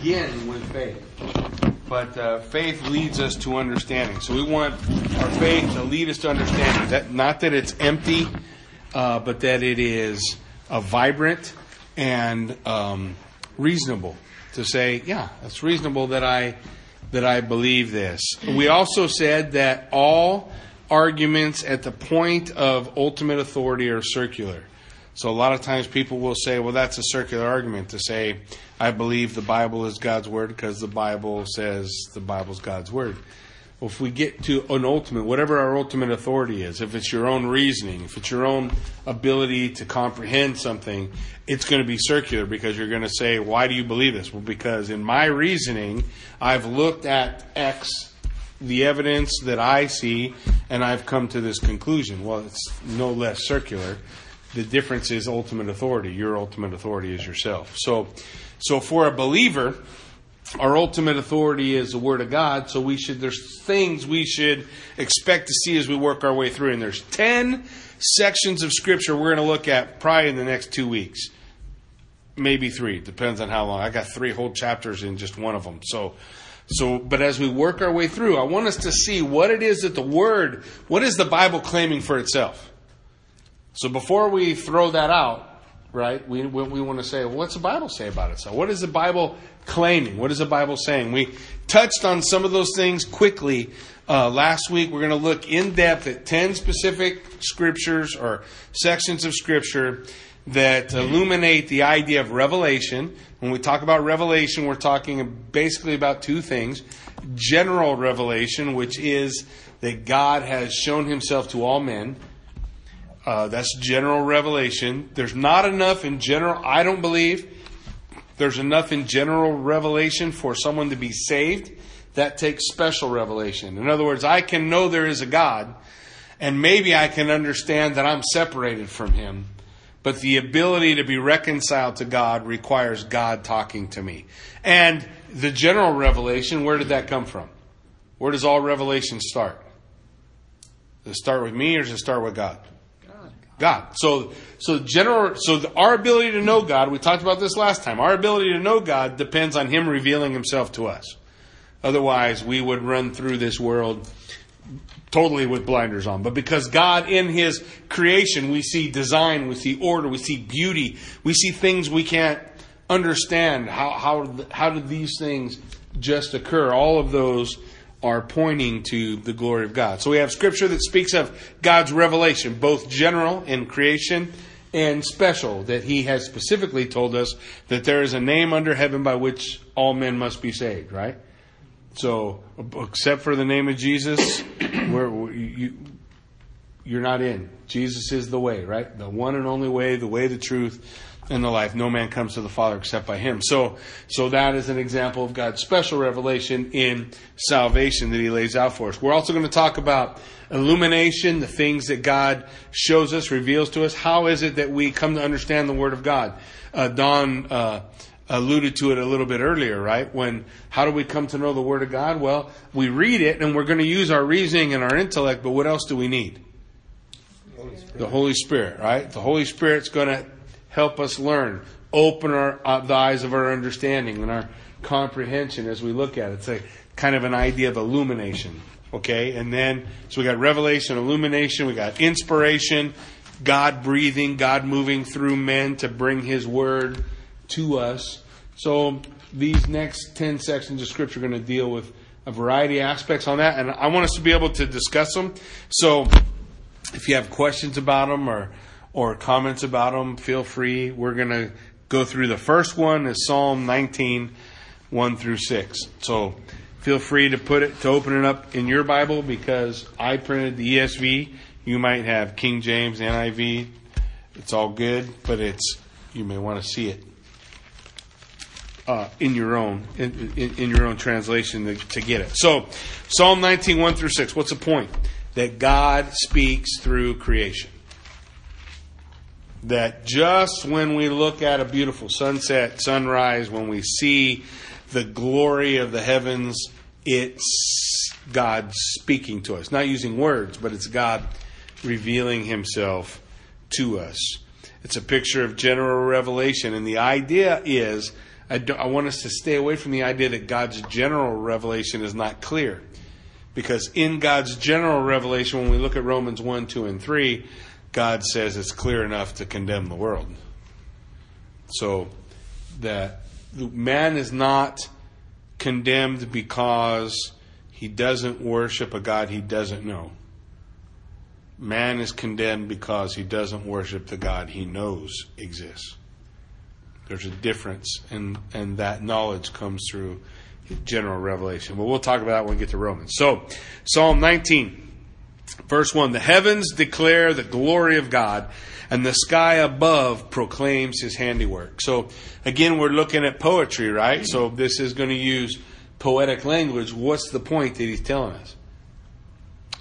begin with faith. But uh, faith leads us to understanding. So we want our faith to lead us to understanding. That not that it's empty, uh, but that it is uh, vibrant and um, reasonable. To say, yeah, it's reasonable that I that I believe this. We also said that all arguments at the point of ultimate authority are circular. So a lot of times people will say, well, that's a circular argument to say, I believe the Bible is God's word because the Bible says the Bible's God's word. Well, if we get to an ultimate, whatever our ultimate authority is, if it's your own reasoning, if it's your own ability to comprehend something, it's going to be circular because you're going to say, why do you believe this? Well, because in my reasoning, I've looked at X, the evidence that I see, and I've come to this conclusion. Well, it's no less circular the difference is ultimate authority. Your ultimate authority is yourself. So, so for a believer, our ultimate authority is the Word of God. So we should, there's things we should expect to see as we work our way through. And there's 10 sections of Scripture we're going to look at probably in the next two weeks. Maybe three. Depends on how long. I got three whole chapters in just one of them. So, so, but as we work our way through, I want us to see what it is that the Word, what is the Bible claiming for itself? So before we throw that out, right, we, we want to say, well, what's the Bible say about it? So what is the Bible claiming? What is the Bible saying? We touched on some of those things quickly uh, last week. We're going to look in depth at 10 specific scriptures or sections of scripture that illuminate the idea of revelation. When we talk about revelation, we're talking basically about two things. General revelation, which is that God has shown himself to all men uh, that's general revelation. There's not enough in general, I don't believe, there's enough in general revelation for someone to be saved. That takes special revelation. In other words, I can know there is a God, and maybe I can understand that I'm separated from Him. But the ability to be reconciled to God requires God talking to me. And the general revelation, where did that come from? Where does all revelation start? Does it start with me or does it start with God? God. So, so general, so the, our ability to know God, we talked about this last time, our ability to know God depends on Him revealing Himself to us. Otherwise, we would run through this world totally with blinders on. But because God, in His creation, we see design, we see order, we see beauty, we see things we can't understand. How, how, how did these things just occur? All of those are pointing to the glory of God. So we have scripture that speaks of God's revelation, both general in creation and special, that He has specifically told us that there is a name under heaven by which all men must be saved, right? So, except for the name of Jesus, you, you're not in. Jesus is the way, right? The one and only way, the way, the truth, in the life. No man comes to the Father except by him. So, so that is an example of God's special revelation in salvation that he lays out for us. We're also going to talk about illumination, the things that God shows us, reveals to us. How is it that we come to understand the Word of God? Uh, Don, uh, alluded to it a little bit earlier, right? When, how do we come to know the Word of God? Well, we read it and we're going to use our reasoning and our intellect, but what else do we need? Holy the Holy Spirit, right? The Holy Spirit's going to help us learn, open our, uh, the eyes of our understanding and our comprehension as we look at it. It's a kind of an idea of illumination. Okay, and then so we got revelation, illumination, we got inspiration, God breathing, God moving through men to bring His word to us. So these next ten sections of Scripture are going to deal with a variety of aspects on that, and I want us to be able to discuss them. So if you have questions about them or or comments about them, feel free. We're going to go through the first one is Psalm 19, 1 through 6. So feel free to put it, to open it up in your Bible because I printed the ESV. You might have King James, NIV. It's all good, but it's, you may want to see it. Uh, in your own in, in, in, your own translation to, to get it. So, Psalm 19, 1 through 6. What's the point? That God speaks through creation that just when we look at a beautiful sunset, sunrise, when we see the glory of the heavens, it's God speaking to us. Not using words, but it's God revealing Himself to us. It's a picture of general revelation, and the idea is I, I want us to stay away from the idea that God's general revelation is not clear. Because in God's general revelation, when we look at Romans 1, 2, and 3, God says it's clear enough to condemn the world. So that man is not condemned because he doesn't worship a God he doesn't know. Man is condemned because he doesn't worship the God he knows exists. There's a difference, and, and that knowledge comes through general revelation. But we'll talk about that when we get to Romans. So, Psalm 19, verse 1 The heavens declare the glory of God, and the sky above proclaims his handiwork. So, again, we're looking at poetry, right? So, this is going to use poetic language. What's the point that he's telling us?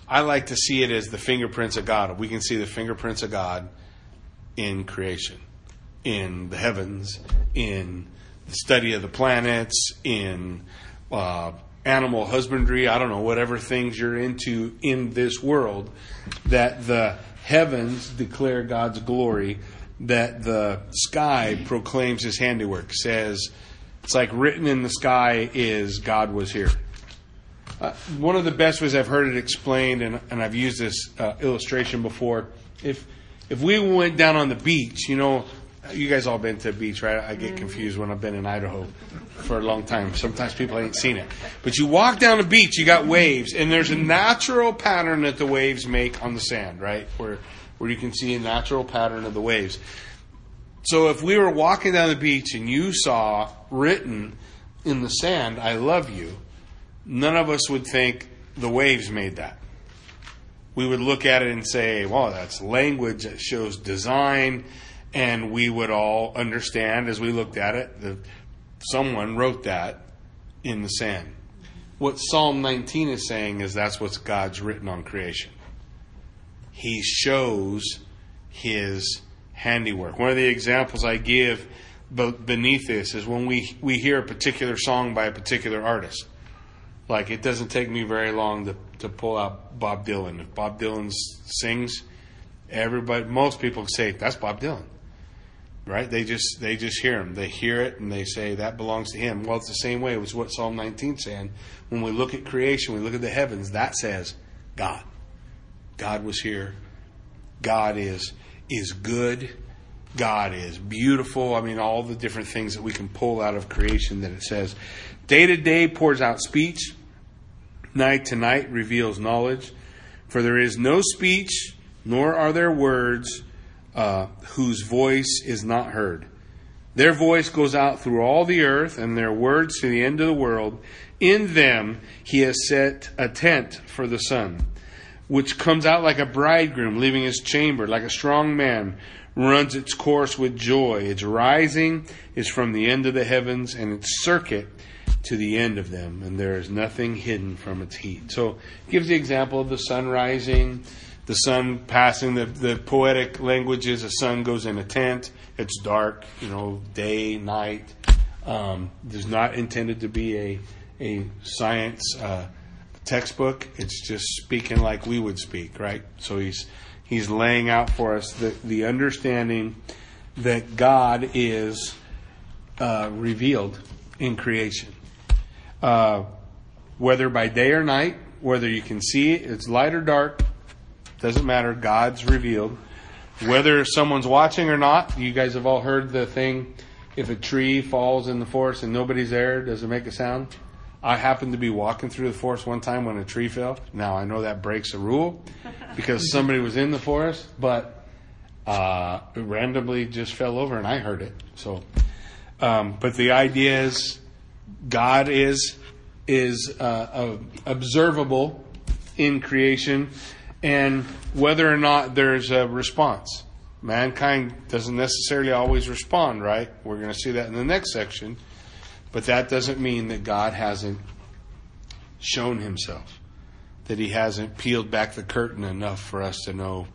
I like to see it as the fingerprints of God. We can see the fingerprints of God in creation, in the heavens, in the study of the planets, in uh, animal husbandry, I don't know, whatever things you're into in this world, that the heavens declare God's glory, that the sky proclaims his handiwork, says, it's like written in the sky is God was here. Uh, one of the best ways I've heard it explained, and, and I've used this uh, illustration before. If if we went down on the beach, you know, you guys all been to a beach, right? I get mm-hmm. confused when I've been in Idaho for a long time. Sometimes people ain't seen it. But you walk down the beach, you got waves, and there's a natural pattern that the waves make on the sand, right? Where where you can see a natural pattern of the waves. So if we were walking down the beach and you saw written in the sand, I love you, none of us would think the waves made that. We would look at it and say, well, that's language that shows design, and we would all understand as we looked at it that someone wrote that in the sand. What Psalm 19 is saying is that's what God's written on creation. He shows his handiwork. One of the examples I give beneath this is when we, we hear a particular song by a particular artist like it doesn't take me very long to, to pull out Bob Dylan. If Bob Dylan sings, everybody, most people say that's Bob Dylan, right? They just they just hear him. They hear it and they say that belongs to him. Well, it's the same way. It was what Psalm 19 saying. When we look at creation, we look at the heavens. That says God. God was here. God is is good. God is beautiful. I mean, all the different things that we can pull out of creation that it says. Day to day pours out speech, night to night reveals knowledge. For there is no speech, nor are there words uh, whose voice is not heard. Their voice goes out through all the earth, and their words to the end of the world. In them he has set a tent for the sun, which comes out like a bridegroom leaving his chamber, like a strong man runs its course with joy. Its rising is from the end of the heavens, and its circuit to the end of them, and there is nothing hidden from its heat. So gives the example of the sun rising, the sun passing, the, the poetic languages, the sun goes in a tent, it's dark, you know, day, night. Um, there's not intended to be a, a science uh, textbook. It's just speaking like we would speak, right? So he's, he's laying out for us the, the understanding that God is uh, revealed in creation uh, whether by day or night, whether you can see it, it's light or dark, doesn't matter. God's revealed. Whether someone's watching or not, you guys have all heard the thing if a tree falls in the forest and nobody's there, does it make a sound? I happened to be walking through the forest one time when a tree fell. Now I know that breaks a rule because somebody was in the forest, but uh, it randomly just fell over and I heard it. So, um, but the idea is God is is uh, uh, observable in creation, and whether or not there's a response. Mankind doesn't necessarily always respond, right? We're going to see that in the next section. But that doesn't mean that God hasn't shown himself, that he hasn't peeled back the curtain enough for us to know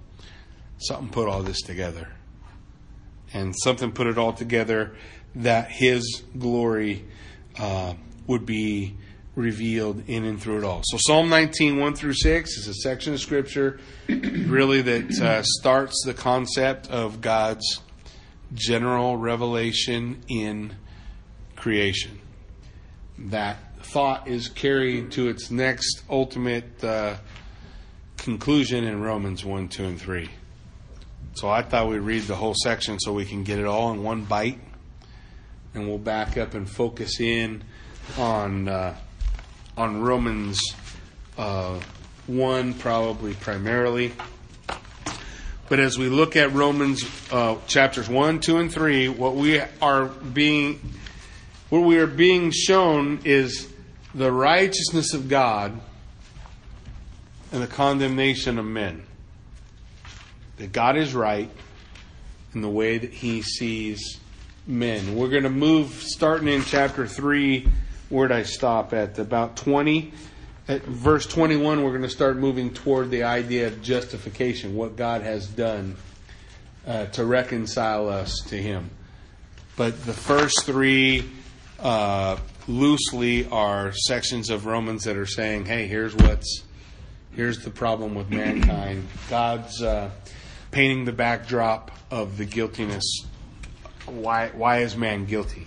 something put all this together. And something put it all together that his glory uh, would be revealed in and through it all. So Psalm 19, 1 through 6 is a section of scripture really that uh, starts the concept of God's general revelation in creation. That thought is carried to its next ultimate uh, conclusion in Romans 1, 2, and 3. So I thought we'd read the whole section so we can get it all in one bite. And we'll back up and focus in on uh, on Romans uh, 1, probably primarily. But as we look at Romans uh, chapters 1, 2, and 3, what we are being what we are being shown is the righteousness of God and the condemnation of men. That God is right in the way that he sees men. We're going to move starting in chapter 3 where'd I stop at about 20 at verse 21, we're going to start moving toward the idea of justification, what God has done uh, to reconcile us to Him. But the first three uh, loosely are sections of Romans that are saying, "Hey, here's what's here's the problem with mankind. God's uh, painting the backdrop of the guiltiness. Why why is man guilty?"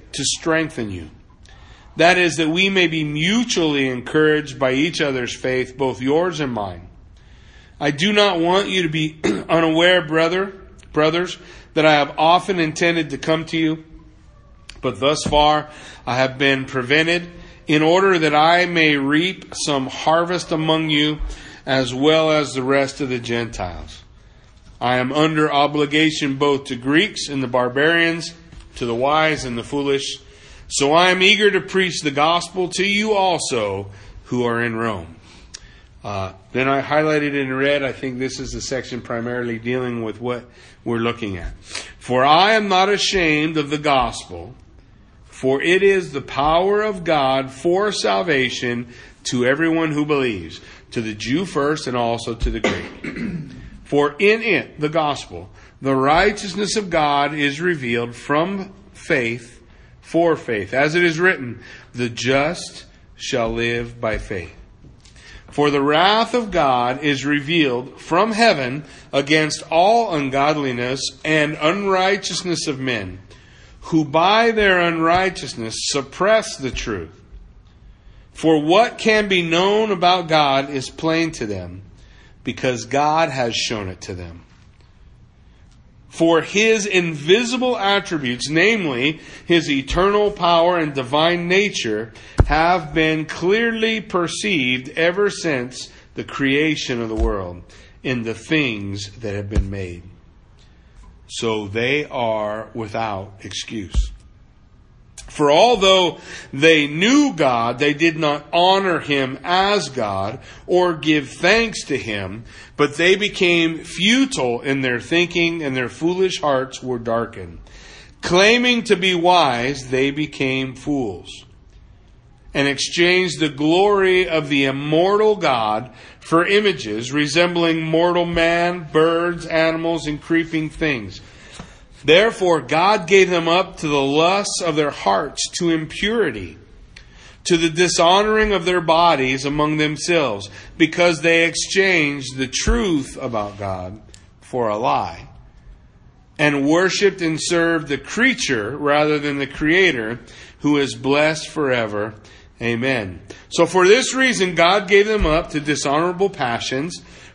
to strengthen you that is, that we may be mutually encouraged by each other's faith, both yours and mine. I do not want you to be unaware, brother, brothers, that I have often intended to come to you, but thus far I have been prevented, in order that I may reap some harvest among you, as well as the rest of the Gentiles. I am under obligation both to Greeks and the barbarians, to the wise and the foolish. So I am eager to preach the gospel to you also who are in Rome. Uh, then I highlighted in red, I think this is the section primarily dealing with what we're looking at. For I am not ashamed of the gospel, for it is the power of God for salvation to everyone who believes, to the Jew first and also to the Greek. for in it, the gospel, the righteousness of God is revealed from faith for faith. As it is written, the just shall live by faith. For the wrath of God is revealed from heaven against all ungodliness and unrighteousness of men, who by their unrighteousness suppress the truth. For what can be known about God is plain to them, because God has shown it to them. For his invisible attributes, namely his eternal power and divine nature, have been clearly perceived ever since the creation of the world in the things that have been made. So they are without excuse. For although they knew God, they did not honor him as God or give thanks to him, but they became futile in their thinking and their foolish hearts were darkened. Claiming to be wise, they became fools and exchanged the glory of the immortal God for images resembling mortal man, birds, animals, and creeping things Therefore, God gave them up to the lusts of their hearts to impurity, to the dishonoring of their bodies among themselves, because they exchanged the truth about God for a lie, and worshipped and served the creature rather than the Creator, who is blessed forever. Amen. So for this reason, God gave them up to dishonorable passions,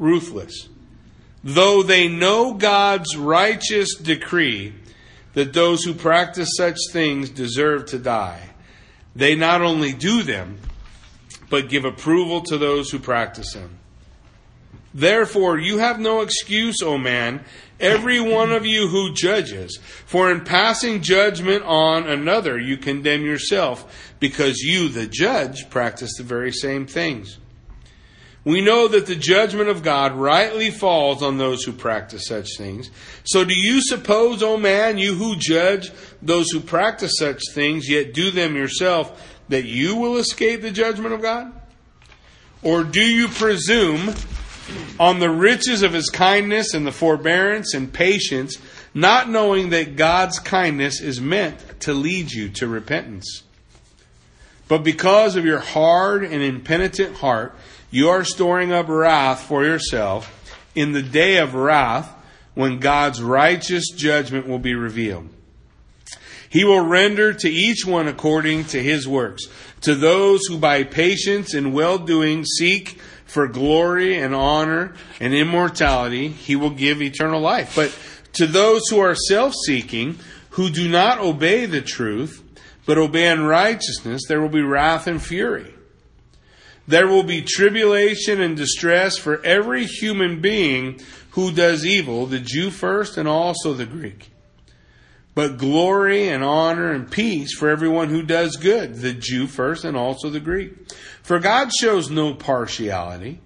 ruthless. Though they know God's righteous decree that those who practice such things deserve to die, they not only do them, but give approval to those who practice them. Therefore, you have no excuse, O man, every one of you who judges. For in passing judgment on another, you condemn yourself, because you, the judge, practice the very same things. We know that the judgment of God rightly falls on those who practice such things. So do you suppose, O man, you who judge those who practice such things, yet do them yourself, that you will escape the judgment of God? Or do you presume on the riches of his kindness and the forbearance and patience, not knowing that God's kindness is meant to lead you to repentance? But because of your hard and impenitent heart, you are storing up wrath for yourself in the day of wrath when God's righteous judgment will be revealed. He will render to each one according to his works. To those who by patience and well doing seek for glory and honor and immortality, he will give eternal life. But to those who are self seeking, who do not obey the truth, but obey unrighteousness, there will be wrath and fury. There will be tribulation and distress for every human being who does evil, the Jew first and also the Greek. But glory and honor and peace for everyone who does good, the Jew first and also the Greek. For God shows no partiality.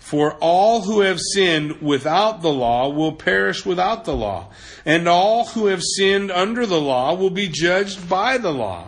For all who have sinned without the law will perish without the law, and all who have sinned under the law will be judged by the law.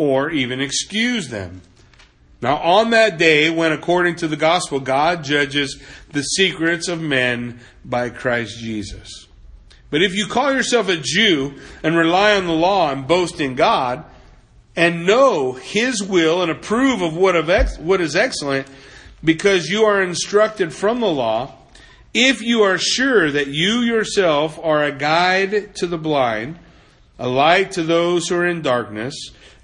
or even excuse them. Now, on that day, when according to the gospel, God judges the secrets of men by Christ Jesus. But if you call yourself a Jew and rely on the law and boast in God, and know His will and approve of what, of ex- what is excellent, because you are instructed from the law, if you are sure that you yourself are a guide to the blind, a light to those who are in darkness,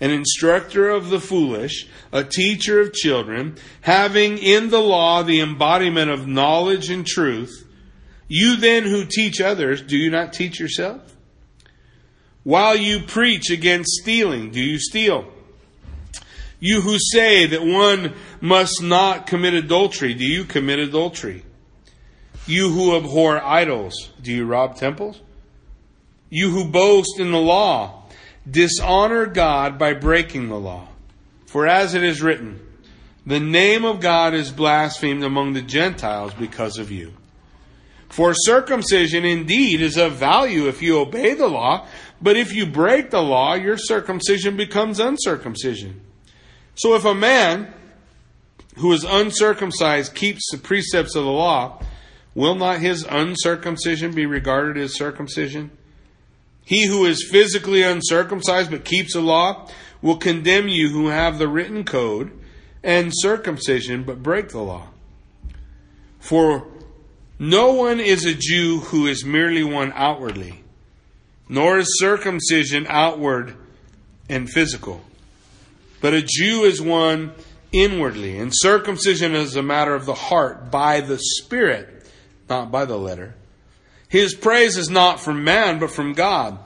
an instructor of the foolish, a teacher of children, having in the law the embodiment of knowledge and truth, you then who teach others, do you not teach yourself? While you preach against stealing, do you steal? You who say that one must not commit adultery, do you commit adultery? You who abhor idols, do you rob temples? You who boast in the law, dishonor God by breaking the law. For as it is written, the name of God is blasphemed among the Gentiles because of you. For circumcision indeed is of value if you obey the law, but if you break the law, your circumcision becomes uncircumcision. So if a man who is uncircumcised keeps the precepts of the law, will not his uncircumcision be regarded as circumcision? He who is physically uncircumcised but keeps the law will condemn you who have the written code and circumcision but break the law. For no one is a Jew who is merely one outwardly, nor is circumcision outward and physical. But a Jew is one inwardly, and circumcision is a matter of the heart by the Spirit, not by the letter. His praise is not from man, but from God.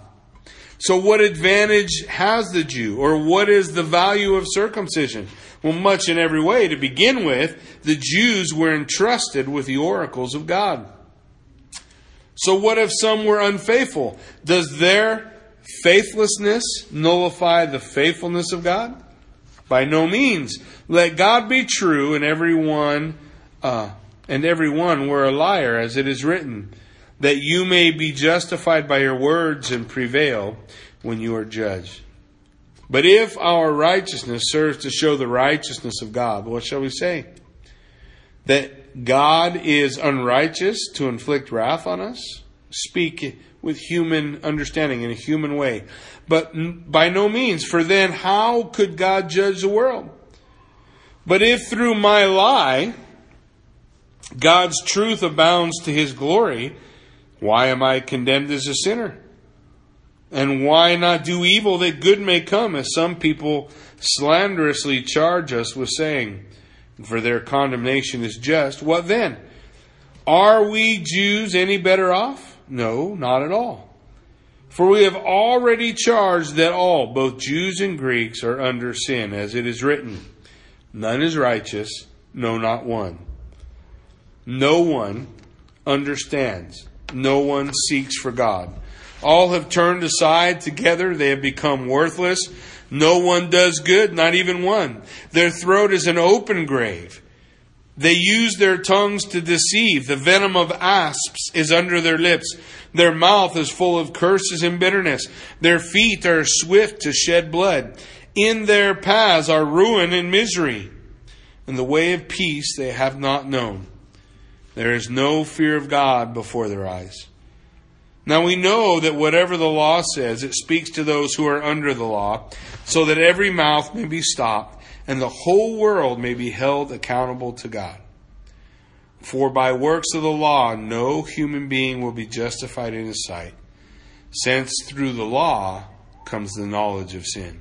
So, what advantage has the Jew, or what is the value of circumcision? Well, much in every way. To begin with, the Jews were entrusted with the oracles of God. So, what if some were unfaithful? Does their faithlessness nullify the faithfulness of God? By no means. Let God be true, and everyone, uh, and everyone were a liar, as it is written, that you may be justified by your words and prevail when you are judged. But if our righteousness serves to show the righteousness of God, what shall we say? That God is unrighteous to inflict wrath on us? Speak with human understanding in a human way. But by no means, for then how could God judge the world? But if through my lie God's truth abounds to his glory, why am I condemned as a sinner? And why not do evil that good may come, as some people slanderously charge us with saying, for their condemnation is just? What then? Are we Jews any better off? No, not at all. For we have already charged that all, both Jews and Greeks, are under sin, as it is written, None is righteous, no, not one. No one understands. No one seeks for God. All have turned aside together. They have become worthless. No one does good, not even one. Their throat is an open grave. They use their tongues to deceive. The venom of asps is under their lips. Their mouth is full of curses and bitterness. Their feet are swift to shed blood. In their paths are ruin and misery. And the way of peace they have not known. There is no fear of God before their eyes. Now we know that whatever the law says, it speaks to those who are under the law, so that every mouth may be stopped, and the whole world may be held accountable to God. For by works of the law, no human being will be justified in his sight, since through the law comes the knowledge of sin.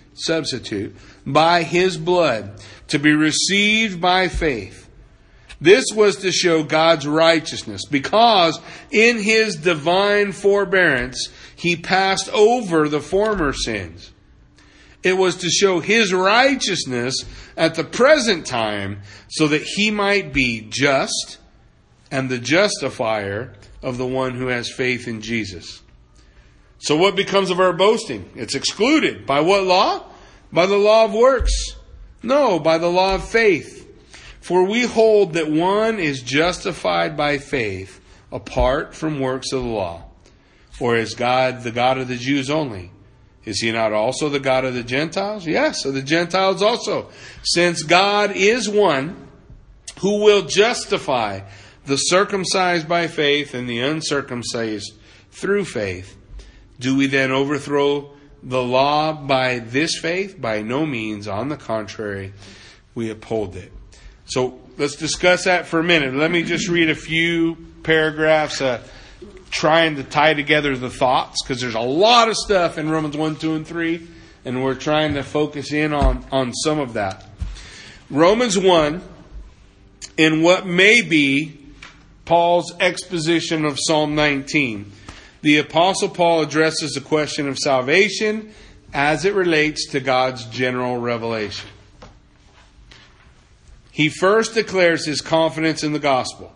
substitute, by his blood, to be received by faith. This was to show God's righteousness because in his divine forbearance, he passed over the former sins. It was to show his righteousness at the present time so that he might be just and the justifier of the one who has faith in Jesus. So what becomes of our boasting? It's excluded. By what law? By the law of works. No, by the law of faith. For we hold that one is justified by faith apart from works of the law. Or is God the God of the Jews only? Is he not also the God of the Gentiles? Yes, of the Gentiles also. Since God is one who will justify the circumcised by faith and the uncircumcised through faith, do we then overthrow the law by this faith? By no means. On the contrary, we uphold it. So let's discuss that for a minute. Let me just read a few paragraphs uh, trying to tie together the thoughts because there's a lot of stuff in Romans 1, 2, and 3, and we're trying to focus in on, on some of that. Romans 1, in what may be Paul's exposition of Psalm 19, the Apostle Paul addresses the question of salvation as it relates to God's general revelation. he first declares his confidence in the gospel.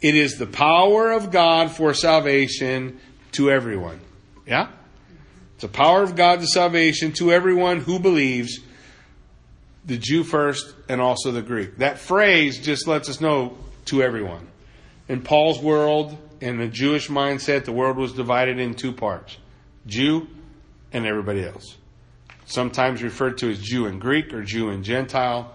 It is the power of God for salvation to everyone. Yeah? It's the power of God to salvation to everyone who believes, the Jew first and also the Greek. That phrase just lets us know to everyone. In Paul's world, in the Jewish mindset, the world was divided in two parts Jew and everybody else. Sometimes referred to as Jew and Greek or Jew and Gentile,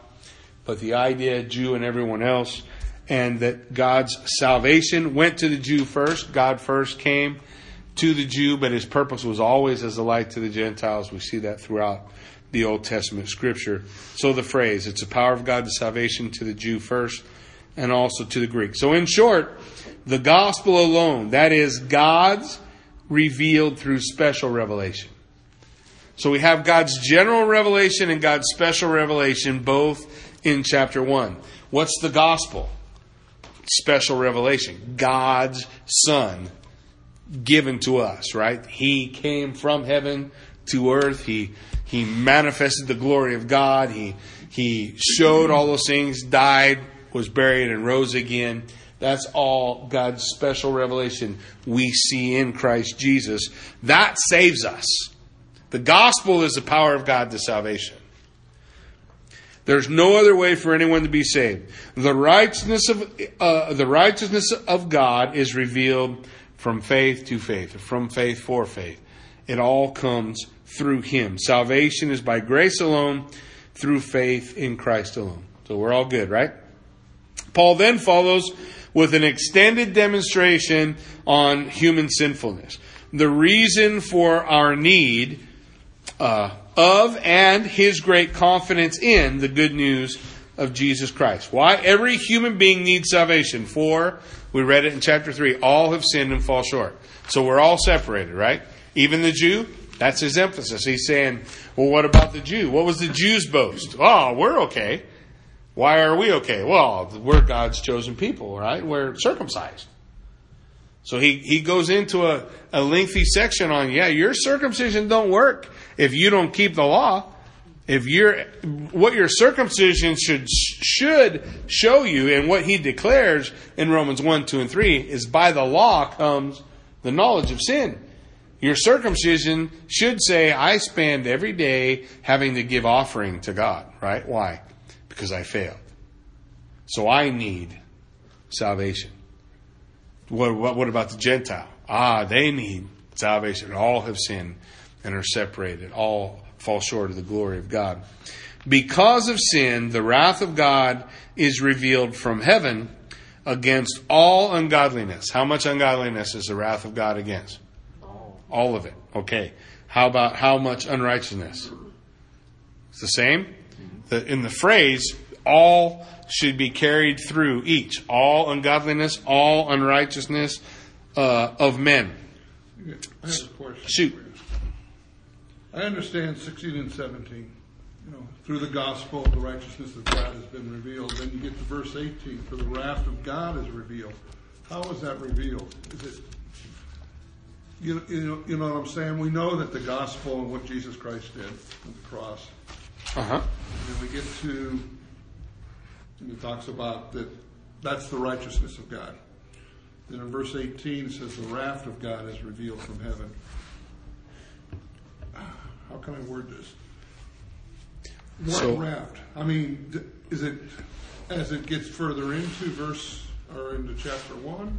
but the idea Jew and everyone else, and that God's salvation went to the Jew first. God first came to the Jew, but his purpose was always as a light to the Gentiles. We see that throughout the Old Testament scripture. So the phrase, it's the power of God to salvation to the Jew first and also to the Greek. So in short, the gospel alone, that is God's revealed through special revelation. So we have God's general revelation and God's special revelation both in chapter 1. What's the gospel? Special revelation. God's Son given to us, right? He came from heaven to earth. He he manifested the glory of God. He he showed all those things, died, was buried, and rose again. That's all God's special revelation we see in Christ Jesus. That saves us. The gospel is the power of God to salvation. There's no other way for anyone to be saved. The righteousness of uh, the righteousness of God is revealed from faith to faith, from faith for faith. It all comes through Him. Salvation is by grace alone, through faith in Christ alone. So we're all good, right? Paul then follows with an extended demonstration on human sinfulness. The reason for our need uh, of and his great confidence in the good news of Jesus Christ. Why? Every human being needs salvation. For we read it in chapter 3. All have sinned and fall short. So we're all separated, right? Even the Jew, that's his emphasis. He's saying, well, what about the Jew? What was the Jews' boast? Oh, we're okay. Why are we okay? Well, we're God's chosen people, right? We're circumcised. So he, he goes into a, a lengthy section on, yeah, your circumcision don't work if you don't keep the law. If you're, what your circumcision should, should show you and what he declares in Romans 1, 2, and 3 is by the law comes the knowledge of sin. Your circumcision should say, I spend every day having to give offering to God, right? Why? Because I failed. So I need salvation. What, what, what about the Gentile? Ah, they need salvation. All have sinned and are separated. All fall short of the glory of God. Because of sin, the wrath of God is revealed from heaven against all ungodliness. How much ungodliness is the wrath of God against? All, all of it. Okay. How about how much unrighteousness? It's the same. The, in the phrase, all should be carried through each. All ungodliness, all unrighteousness uh, of men. Shoot. I understand 16 and 17. You know, through the gospel, the righteousness of God has been revealed. Then you get to verse 18, for the wrath of God is revealed. How is that revealed? Is it, you, you, know, you know what I'm saying? We know that the gospel and what Jesus Christ did on the cross. Uh-huh. We get to, and it talks about that that's the righteousness of God. Then in verse 18 it says, the wrath of God is revealed from heaven how can I word this? What So- raft? I mean, is it, as it gets further into verse, or into chapter one?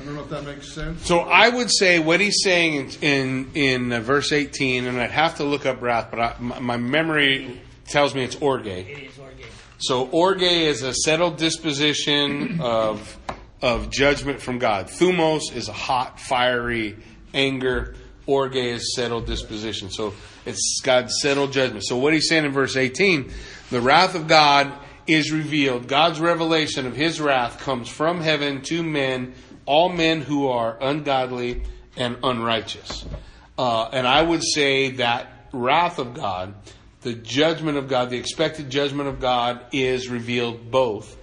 I don't know if that makes sense. So I would say what he's saying in in, in uh, verse 18, and I'd have to look up wrath, but I, my, my memory tells me it's orge. It is orge. So orge is a settled disposition of of judgment from God. Thumos is a hot, fiery anger. Orge is settled disposition. So it's God's settled judgment. So what he's saying in verse 18, the wrath of God is revealed. God's revelation of his wrath comes from heaven to men, all men who are ungodly and unrighteous. Uh, and I would say that wrath of God, the judgment of God, the expected judgment of God is revealed both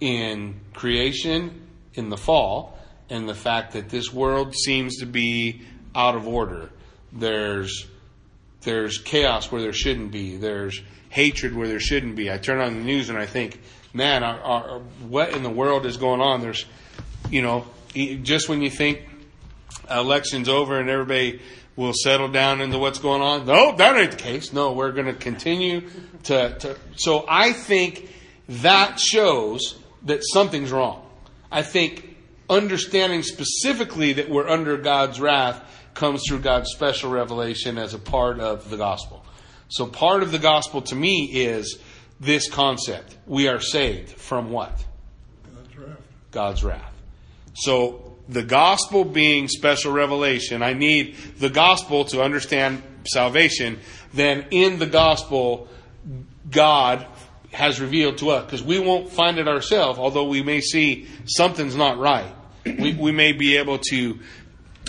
in creation, in the fall, and the fact that this world seems to be out of order. There's There's chaos where there shouldn't be. There's hatred where there shouldn't be. I turn on the news and I think, man, our, our, what in the world is going on? There's, you know, just when you think election's over and everybody will settle down into what's going on. No, that ain't the case. No, we're going to continue to, to. So I think that shows that something's wrong. I think understanding specifically that we're under God's wrath comes through God's special revelation as a part of the gospel. So part of the gospel to me is this concept. We are saved from what? God's wrath. God's wrath. So the gospel being special revelation, I need the gospel to understand salvation. Then in the gospel, God has revealed to us because we won't find it ourselves, although we may see something's not right. We, we may be able to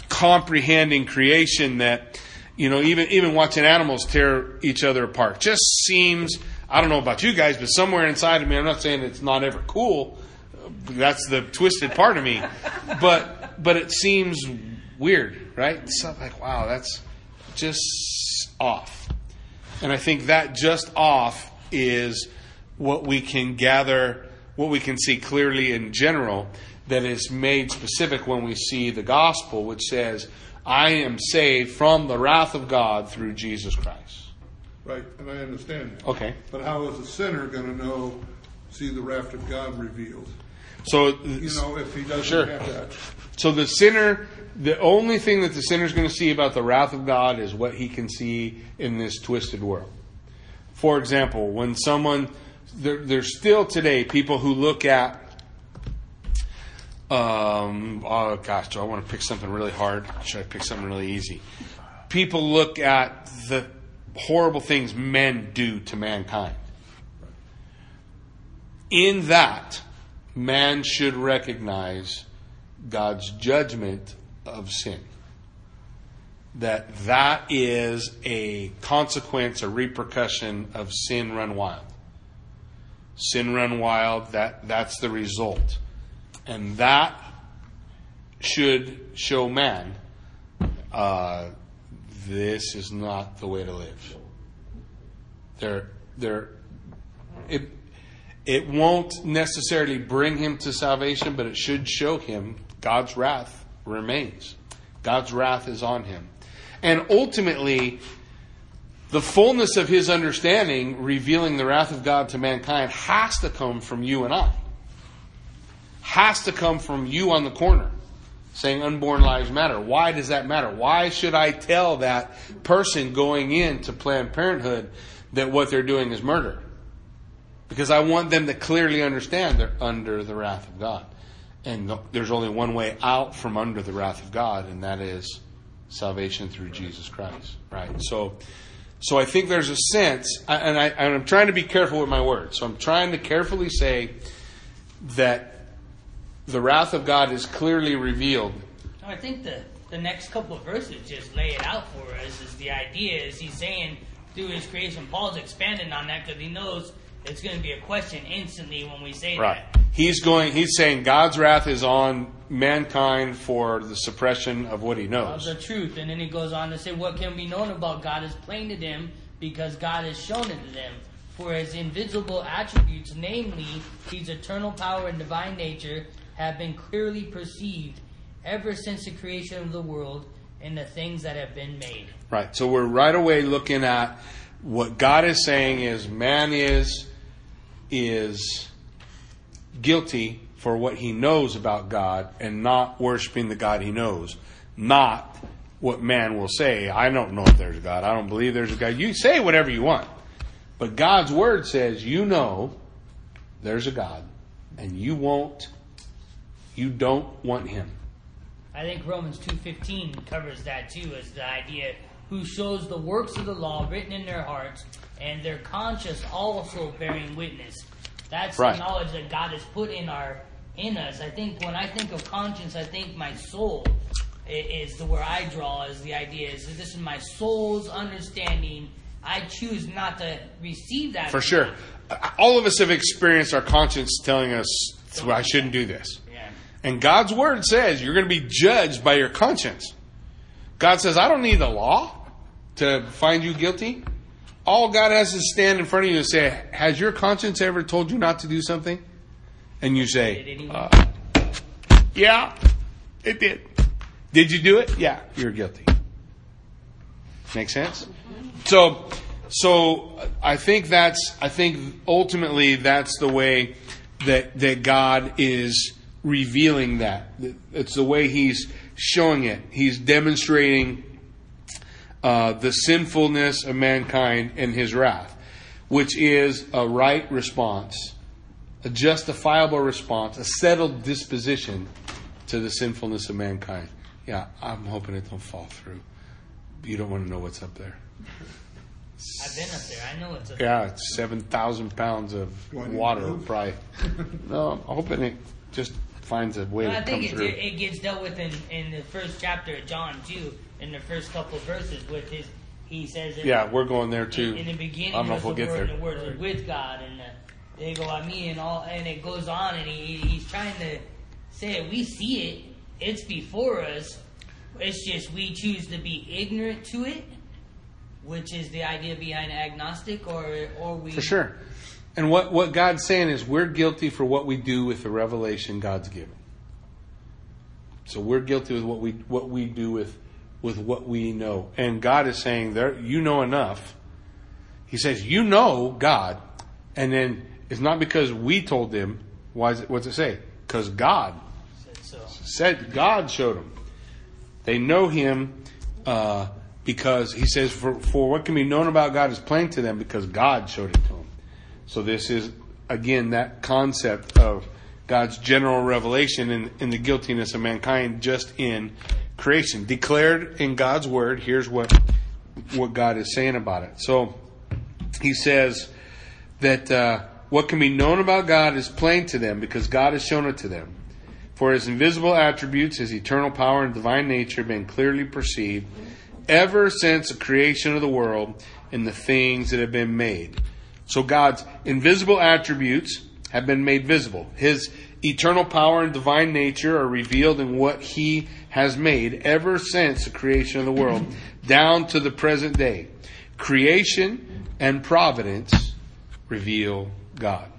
comprehend in creation that, you know, even, even watching animals tear each other apart just seems, I don't know about you guys, but somewhere inside of me, I'm not saying it's not ever cool. That's the twisted part of me. But, but it seems weird, right? It's like, wow, that's just off. And I think that just off is what we can gather, what we can see clearly in general that is made specific when we see the gospel, which says, I am saved from the wrath of God through Jesus Christ. Right, and I understand that. Okay. But how is a sinner going to know, see the wrath of God revealed? So, You know, if he doesn't Sure. have that. so the sinner, the only thing that the sinner is going to see about the wrath of God is what he can see in this twisted world. For example, when someone, there, there's still today people who look at um, oh gosh, do I want to pick something really hard? Should I pick something really easy? People look at the horrible things men do to mankind. In that, man should recognize God's judgment of sin. That that is a consequence, a repercussion of sin run wild. Sin run wild, that, that's the result. And that should show man uh, this is not the way to live. There, there, it, it won't necessarily bring him to salvation, but it should show him God's wrath remains. God's wrath is on him. And ultimately, the fullness of his understanding, revealing the wrath of God to mankind, has to come from you and I has to come from you on the corner saying unborn lives matter. Why does that matter? Why should I tell that person going into Planned Parenthood that what they're doing is murder? Because I want them to clearly understand they're under the wrath of God. And there's only one way out from under the wrath of God, and that is salvation through Jesus Christ. Right? So, so I think there's a sense, and, I, and I'm trying to be careful with my words. So I'm trying to carefully say that the wrath of God is clearly revealed. I think the, the next couple of verses just lay it out for us. Is the idea is he's saying through his creation, Paul's expanding on that because he knows it's going to be a question instantly when we say Right. that. He's going. He's saying God's wrath is on mankind for the suppression of what He Of knows. the truth, and then he goes on to say, "What can be known about God is plain to them because God has shown it to them." For his invisible attributes, namely his eternal power and divine nature, have been clearly perceived ever since the creation of the world and the things that have been made. Right. So we're right away looking at what God is saying is man is is guilty for what he knows about God and not worshiping the God he knows, not what man will say. I don't know if there's a God. I don't believe there's a God. You say whatever you want. But God's word says you know there's a God and you won't you don't want him. I think Romans 2:15 covers that too as the idea who shows the works of the law written in their hearts and their conscience also bearing witness. That's Right. the knowledge that God has put in our in us. I think when I think of conscience, I think my soul is the where I draw is the idea is this is my soul's understanding. I choose not to receive that. For sure. All of us have experienced our conscience telling us I shouldn't do this. Yeah. And God's word says you're going to be judged by your conscience. God says, I don't need the law. to find you guilty? All God has to stand in front of you and say, Has your conscience ever told you not to do something? And you say, uh, Yeah, it did. Did you do it? Yeah, you're guilty. Make sense? So, so I think that's, I think ultimately that's the way that, that God is revealing that. It's the way He's showing it. He's demonstrating uh, the sinfulness of mankind and His wrath, which is a right response, a justifiable response, a settled disposition to the sinfulness of mankind. Yeah, I'm hoping it don't fall through. You don't want to know what's up there. I've been up there. I know it's a. Yeah, it's seven thousand pounds of Do I need to water, move? probably. no, I'm hoping it just finds a way Well, to I come think it, through. it gets dealt with in, in the first chapter of John too, in the first couple of verses with his. He says. In, yeah, we're going there too. In, in the beginning, I don't know if we'll the get word, there. and the word was with God, and uh, they go at me, and all, and it goes on, and he, he's trying to say it. We see it; it's before us. It's just we choose to be ignorant to it, which is the idea behind agnostic, or or we For sure. And what, what God's saying is we're guilty for what we do with the revelation God's given. So we're guilty with what we what we do with with what we know. And God is saying there you know enough. He says, You know God. And then it's not because we told them. Why is it what's it say? Because God said so. said God showed them. They know Him uh, because He says, for, "For what can be known about God is plain to them because God showed it to them." So this is again that concept of God's general revelation and, and the guiltiness of mankind just in creation, declared in God's word. Here's what what God is saying about it. So He says that uh, what can be known about God is plain to them because God has shown it to them. For his invisible attributes, his eternal power and divine nature have been clearly perceived ever since the creation of the world and the things that have been made. So God's invisible attributes have been made visible. His eternal power and divine nature are revealed in what he has made ever since the creation of the world down to the present day. Creation and providence reveal God.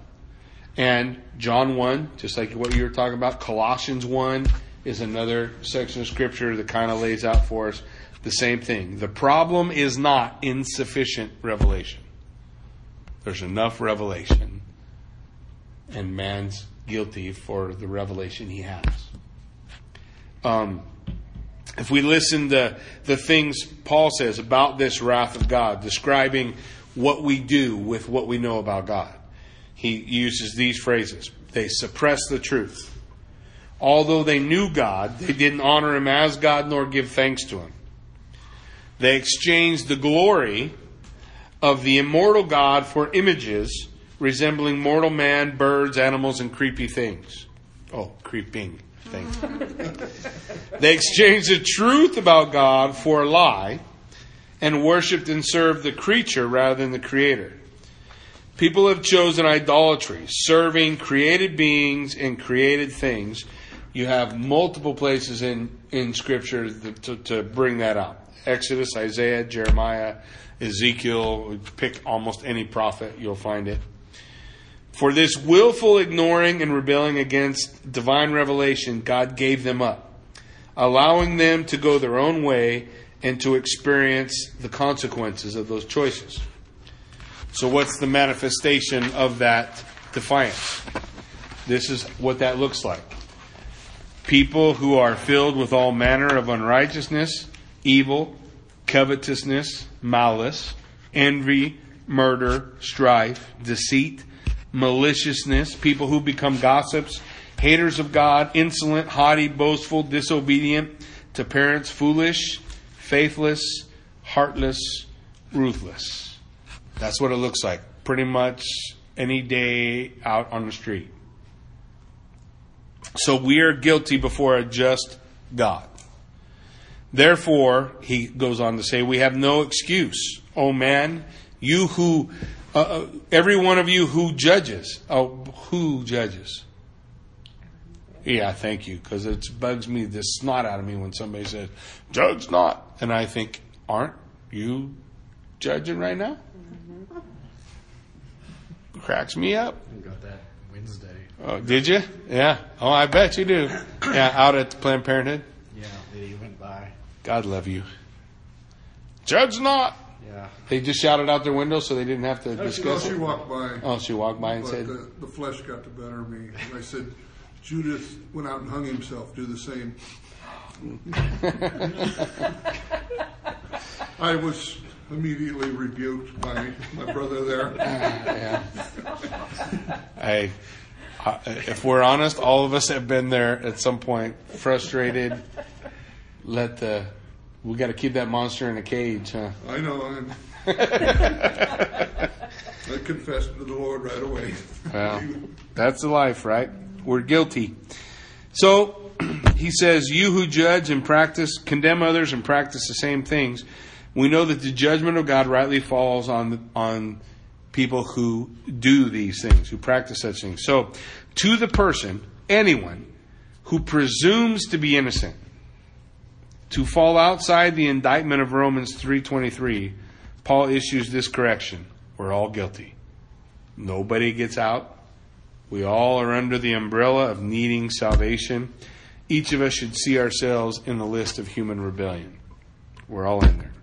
And John 1, just like what you were talking about, Colossians 1 is another section of scripture that kind of lays out for us the same thing. The problem is not insufficient revelation. There's enough revelation, and man's guilty for the revelation he has. Um, if we listen to the things Paul says about this wrath of God, describing what we do with what we know about God, he uses these phrases. They suppress the truth. Although they knew God, they didn't honor him as God nor give thanks to him. They exchanged the glory of the immortal God for images resembling mortal man, birds, animals, and creepy things. Oh, creeping things. they exchanged the truth about God for a lie and worshiped and served the creature rather than the creator. People have chosen idolatry, serving created beings and created things. You have multiple places in, in Scripture to, to bring that up. Exodus, Isaiah, Jeremiah, Ezekiel, pick almost any prophet, you'll find it. For this willful ignoring and rebelling against divine revelation, God gave them up, allowing them to go their own way and to experience the consequences of those choices. So, what's the manifestation of that defiance? This is what that looks like. People who are filled with all manner of unrighteousness, evil, covetousness, malice, envy, murder, strife, deceit, maliciousness, people who become gossips, haters of God, insolent, haughty, boastful, disobedient to parents, foolish, faithless, heartless, ruthless. That's what it looks like pretty much any day out on the street. So we are guilty before a just God. Therefore, he goes on to say, we have no excuse. Oh man, you who, uh, uh, every one of you who judges. Oh, who judges? Yeah, thank you, because it bugs me the snot out of me when somebody says, judge not. And I think, aren't You judging right now? Cracks me up. We got that Wednesday. Oh, did you? Yeah. Oh, I bet you do. Yeah, out at the Planned Parenthood. Yeah, lady went by. God love you. Judge not. Yeah. They just shouted out their window so they didn't have to No, discuss she it. walked by, Oh, she walked by and but said, the, the flesh got the better of me. And I said, Judas went out and hung himself, do the same. I was immediately rebuked by my brother there. yeah. I, I, if we're honest, all of us have been there at some point, frustrated. Let the, we got to keep that monster in a cage, huh? I know, and I confessed to the Lord right away. Well, that's the life, right? We're guilty. So he says, You who judge and practice, condemn others and practice the same things, we know that the judgment of God rightly falls on, on people who do these things, who practice such things. So, to the person, anyone, who presumes to be innocent, to fall outside the indictment of Romans 3:23, Paul issues this correction: We're all guilty. Nobody gets out. We all are under the umbrella of needing salvation. Each of us should see ourselves in the list of human rebellion. We're all in there.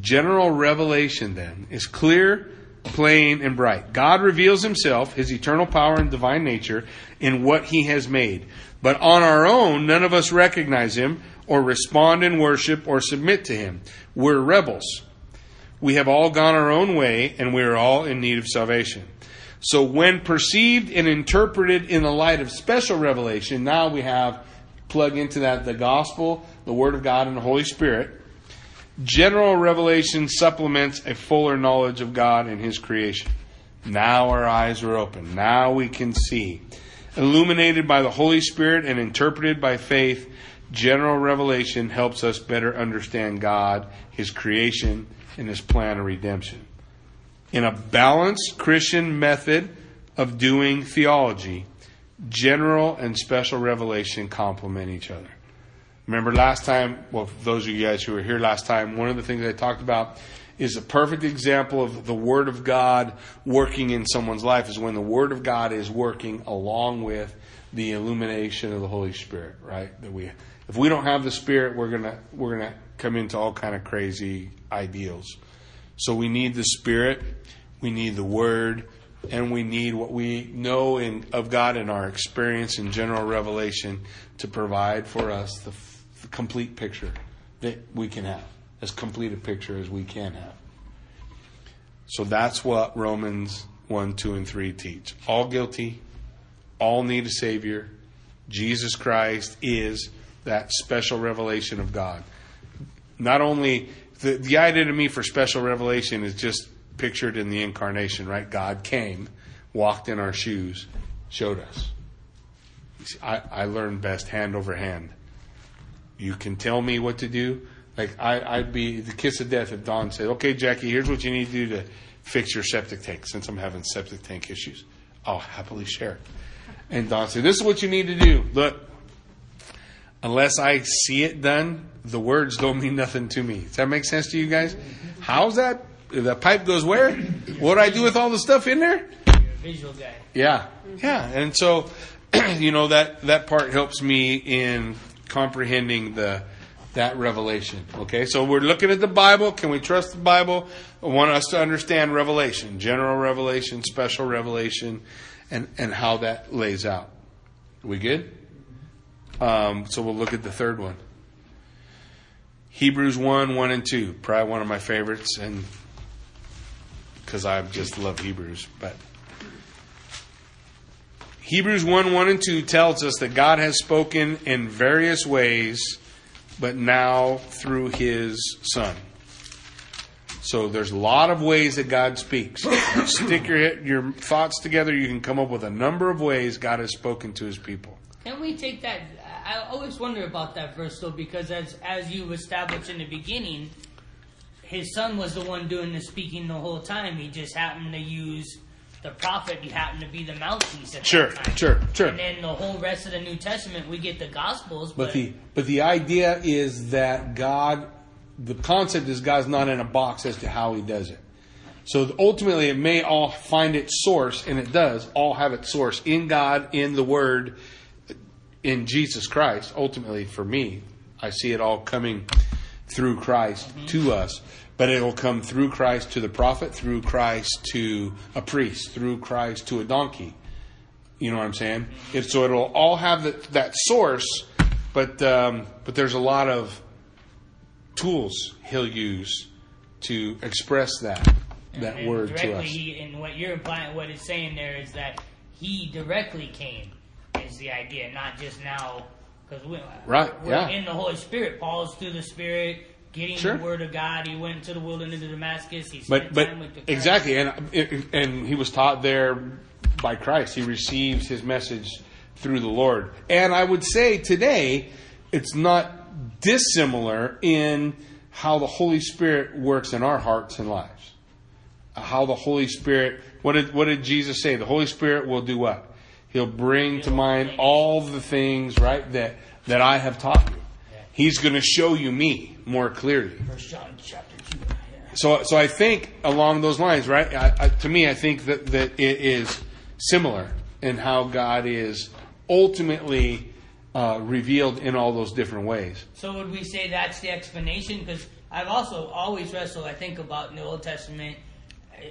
General revelation, then, is clear, plain, and bright. God reveals himself, his eternal power and divine nature, in what he has made. But on our own, none of us recognize him or respond in worship or submit to him. We're rebels. We have all gone our own way, and we are all in need of salvation. So, when perceived and interpreted in the light of special revelation, now we have plug into that the gospel, the Word of God, and the Holy Spirit. General revelation supplements a fuller knowledge of God and His creation. Now our eyes are open. Now we can see. Illuminated by the Holy Spirit and interpreted by faith, general revelation helps us better understand God, His creation, and His plan of redemption. In a balanced Christian method of doing theology, general and special revelation complement each other. Remember last time, well, those of you guys who were here last time, one of the things I talked about is a perfect example of the Word of God working in someone's life is when the Word of God is working along with the illumination of the Holy Spirit, right? That we, if we don't have the Spirit, we're gonna we're gonna come into all kind of crazy ideals. So we need the Spirit, we need the Word, and we need what we know in, of God in our experience in general revelation to provide for us the, f- the complete picture that we can have, as complete a picture as we can have. So that's what Romans 1, 2, and 3 teach. All guilty, all need a Savior. Jesus Christ is that special revelation of God. Not only the, the idea to me for special revelation is just pictured in the incarnation, right? God came, walked in our shoes, showed us. See, I, I learn best hand over hand. You can tell me what to do. Like I, I'd be the kiss of death if Don said, "Okay, Jackie, here's what you need to do to fix your septic tank." Since I'm having septic tank issues, I'll happily share. And Don said, "This is what you need to do. Look, unless I see it done, the words don't mean nothing to me. Does that make sense to you guys? How's that? The pipe goes where? What do I do with all the stuff in there? Visual guy. Yeah, yeah, and so you know that that part helps me in comprehending the that revelation. Okay, so we're looking at the Bible. Can we trust the Bible? I want us to understand revelation, general revelation, special revelation, and and how that lays out. we good? Um, so we'll look at the third one. Hebrews 1, 1 and 2. Probably one of my favorites, and because I just love Hebrews. But Hebrews 1, 1 and 2 tells us that God has spoken in various ways, but now through his Son. So there's a lot of ways that God speaks. Stick your, your thoughts together, you can come up with a number of ways God has spoken to his people. Can we take that? I always wonder about that verse though, because as as you established in the beginning, his son was the one doing the speaking the whole time. He just happened to use the prophet. He happened to be the mouthpiece. At Sure, sure, sure. And then the whole rest of the New Testament, we get the Gospels. But, But the but the idea is that God the concept is God's not in a box as to how He does it. So ultimately, it may all find its source, and it does all have its source in God, in the Word, in Jesus Christ. Ultimately, for me, I see it all coming through Christ to us. But it'll come through Christ to the prophet, through Christ to a priest, through Christ to a donkey. You know what I'm saying? If, so it'll all have the, that source, but um, but there's a lot of tools he'll use to express that that and word to us. He, and what you're implying, what it's saying there is that he directly came, is the idea, not just now, because we, Right, we're yeah. in the Holy Spirit. Paul's through the Spirit, getting Sure. the Word of God. He went to the wilderness of Damascus. He But but time with the Christ. exactly, and and he was taught there by Christ. He receives his message through the Lord. And I would say today it's not dissimilar in how the Holy Spirit works in our hearts and lives. How the Holy Spirit what did what did Jesus say? The Holy Spirit will do what? He'll bring to mind all the things, right, that that I have taught you. He's going to show you me more clearly. So, so I think along those lines, right? I, I, to me, I think that, that it is similar in how God is ultimately uh, revealed in all those different ways. So would we say that's the explanation? Because I've also always wrestled. I think about in the Old Testament,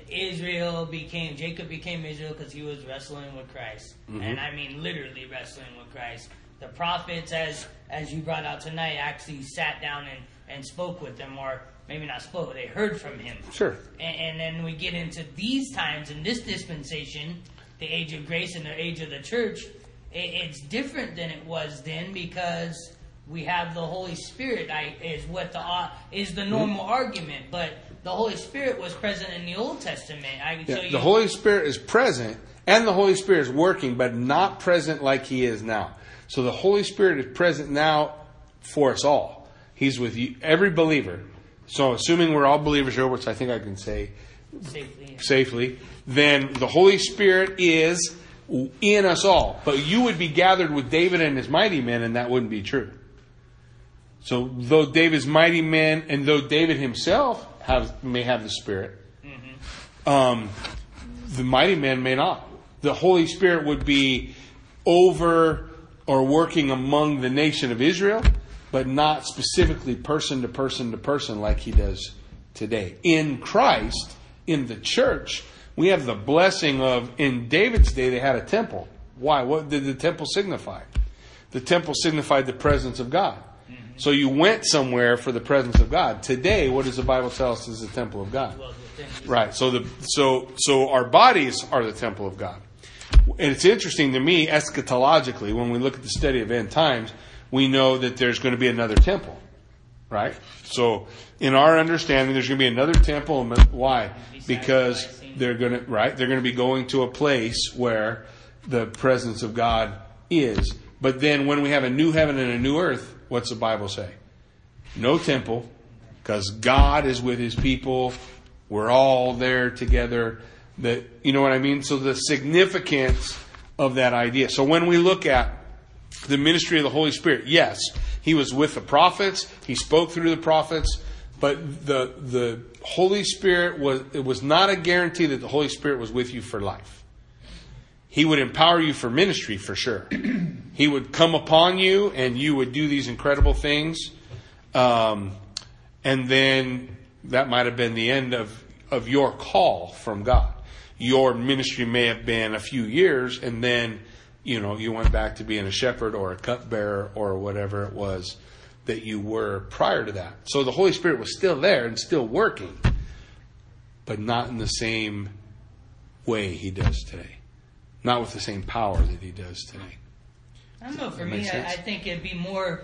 Israel became Jacob became Israel because he was wrestling with Christ, and I mean literally wrestling with Christ. The prophets, as as you brought out tonight, actually sat down and and spoke with them, or maybe not spoke, but they heard from him. Sure. And, and then we get into these times in this dispensation, the age of grace and the age of the church. It, it's different than it was then because we have the Holy Spirit. I, is what the uh, is the normal argument, but the Holy Spirit was present in the Old Testament. I can Yeah, show you the Holy Spirit is present, and the Holy Spirit is working, but not present like He is now. So the Holy Spirit is present now for us all. He's with you, every believer. So assuming we're all believers here, which I think I can say, safely. safely, then the Holy Spirit is in us all. But you would be gathered with David and his mighty men, and that wouldn't be true. So though David's mighty men, and though David himself have, may have the Spirit, um, the mighty men may not. The Holy Spirit would be over or working among the nation of Israel, but not specifically person to person to person like he does today. In Christ, in the church, we have the blessing of, in David's day, they had a temple. Why? What did the temple signify? The temple signified the presence of God. So you went somewhere for the presence of God. Today, what does the Bible tell us is the temple of God? Right. So the so so our bodies are the temple of God. And it's interesting to me eschatologically when we look at the study of end times, we know that there's going to be another temple. Right? So in our understanding there's going to be another temple why? Because they're going to right, they're going to be going to a place where the presence of God is. But then when we have a new heaven and a new earth, what's the Bible say? No temple, because God is with his people. We're all there together. That you know what I mean? So the significance of that idea. So when we look at the ministry of the Holy Spirit, yes, he was with the prophets, he spoke through the prophets, but the the Holy Spirit was it was not a guarantee that the Holy Spirit was with you for life. He would empower you for ministry for sure. he would come upon you and you would do these incredible things. Um, and then that might have been the end of, of your call from God. Your ministry may have been a few years and then, you know, you went back to being a shepherd or a cupbearer or whatever it was that you were prior to that. So the Holy Spirit was still there and still working, but not in the same way he does today. Not with the same power that he does today. I don't know. For me, I. I think it'd be more,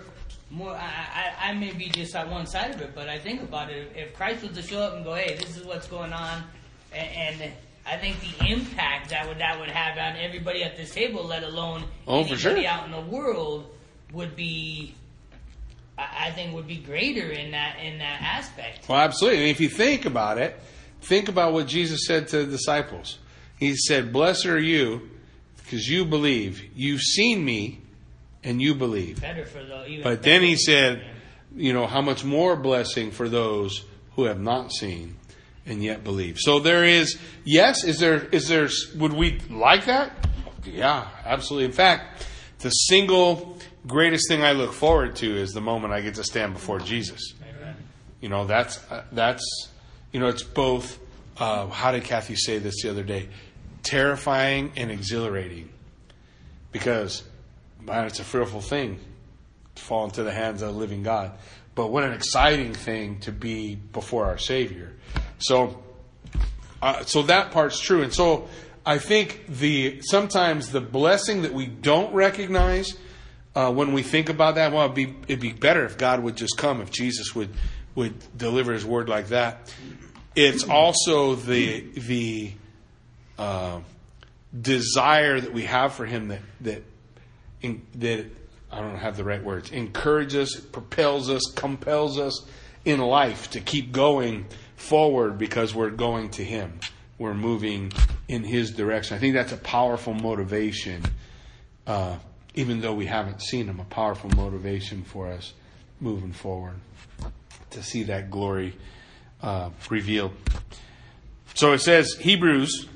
more. I, I, I may be just on one side of it, but I think about it. If Christ was to show up and go, "Hey, this is what's going on," and, and I think the impact that would that would have on everybody at this table, let alone Oh, anybody sure. out in the world, would be. I I think would be greater in that in that aspect. Well, absolutely. And if you think about it, think about what Jesus said to the disciples. He said, Blessed are you because you believe. You've seen me and you believe. The. But then he said, you know, how much more blessing for those who have not seen and yet believe. So there is, yes, is there, is there, would we like that? Yeah, absolutely. In fact, the single greatest thing I look forward to is the moment I get to stand before Jesus. You know, that's, uh, that's, you know, it's both, uh, how did Kathy say this the other day? Terrifying and exhilarating. Because, man, it's a fearful thing to fall into the hands of the living God. But what an exciting thing to be before our Savior. So, uh, so that part's true. And so I think the sometimes the blessing that we don't recognize uh, when we think about that, well, it'd be, it'd be better if God would just come, if Jesus would would deliver His word like that. It's also the the uh, desire that we have for Him that that in, that I don't have the right words encourages, propels us, compels us in life to keep going forward because we're going to Him. We're moving in His direction. I think that's a powerful motivation, uh, even though we haven't seen Him, a powerful motivation for us moving forward to see that glory uh, revealed. So it says, Hebrews,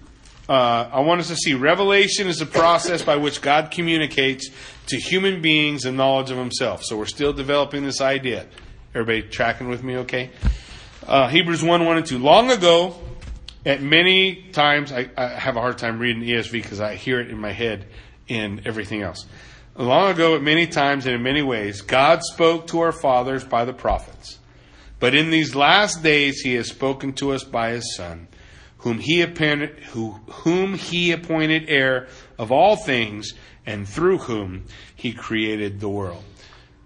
uh, I want us to see revelation is a process by which God communicates to human beings the knowledge of Himself. So we're still developing this idea. Everybody tracking with me okay? Uh, Hebrews 1 1 and 2. Long ago, at many times, I, I have a hard time reading ESV because I hear it in my head and everything else. Long ago, at many times and in many ways, God spoke to our fathers by the prophets. But in these last days, He has spoken to us by His Son, whom He appointed, who, whom He appointed heir of all things, and through whom He created the world.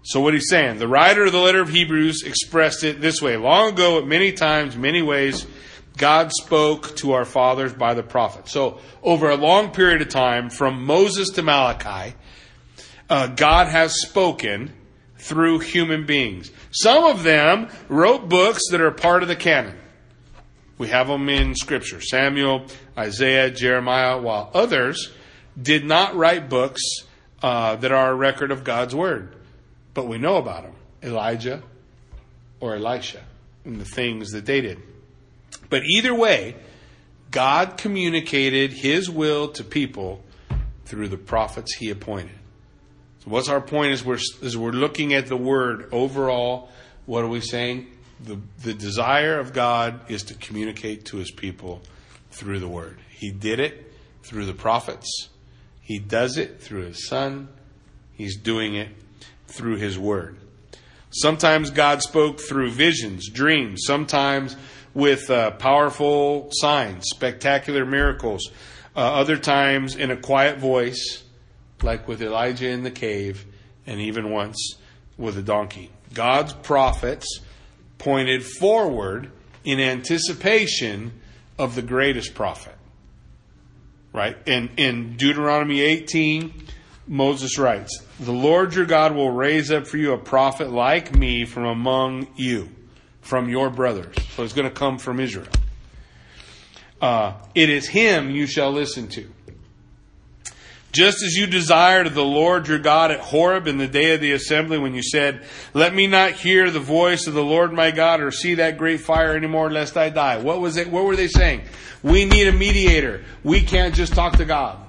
So what he's saying, the writer of the letter of Hebrews expressed it this way. Long ago, at many times, many ways, God spoke to our fathers by the prophets. So over a long period of time, from Moses to Malachi, uh, God has spoken through human beings. Some of them wrote books that are part of the canon. We have them in Scripture Samuel, Isaiah, Jeremiah, while others did not write books uh, that are a record of God's Word. But we know about them Elijah or Elisha and the things that they did. But either way, God communicated His will to people through the prophets He appointed. So what's our point as we're, as we're looking at the word overall? What are we saying? The, the desire of God is to communicate to his people through the word. He did it through the prophets. He does it through his son. He's doing it through his word. Sometimes God spoke through visions, dreams, sometimes with uh, powerful signs, spectacular miracles, uh, other times in a quiet voice like with Elijah in the cave, and even once with a donkey. God's prophets pointed forward in anticipation of the greatest prophet. Right? And in Deuteronomy 18, Moses writes, The Lord your God will raise up for you a prophet like me from among you, from your brothers. So it's going to come from Israel. Uh, it is him you shall listen to. Just as you desired of the Lord your God at Horeb in the day of the assembly when you said, Let me not hear the voice of the Lord my God or see that great fire anymore lest I die. What was it? What were they saying? We need a mediator. We can't just talk to God.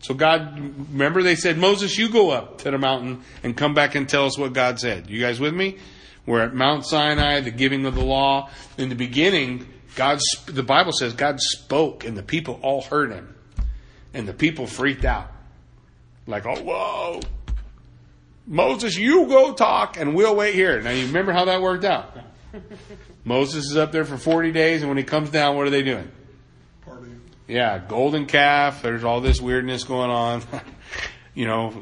So God, remember they said, Moses, you go up to the mountain and come back and tell us what God said. You guys with me? We're at Mount Sinai, the giving of the law. In the beginning, God, the Bible says God spoke and the people all heard him. And the people freaked out. Like, oh, whoa. Moses, you go talk and we'll wait here. Now, you remember how that worked out? Moses is up there for 40 days, and when he comes down, what are they doing? Party. Yeah, golden calf. There's all this weirdness going on. you know,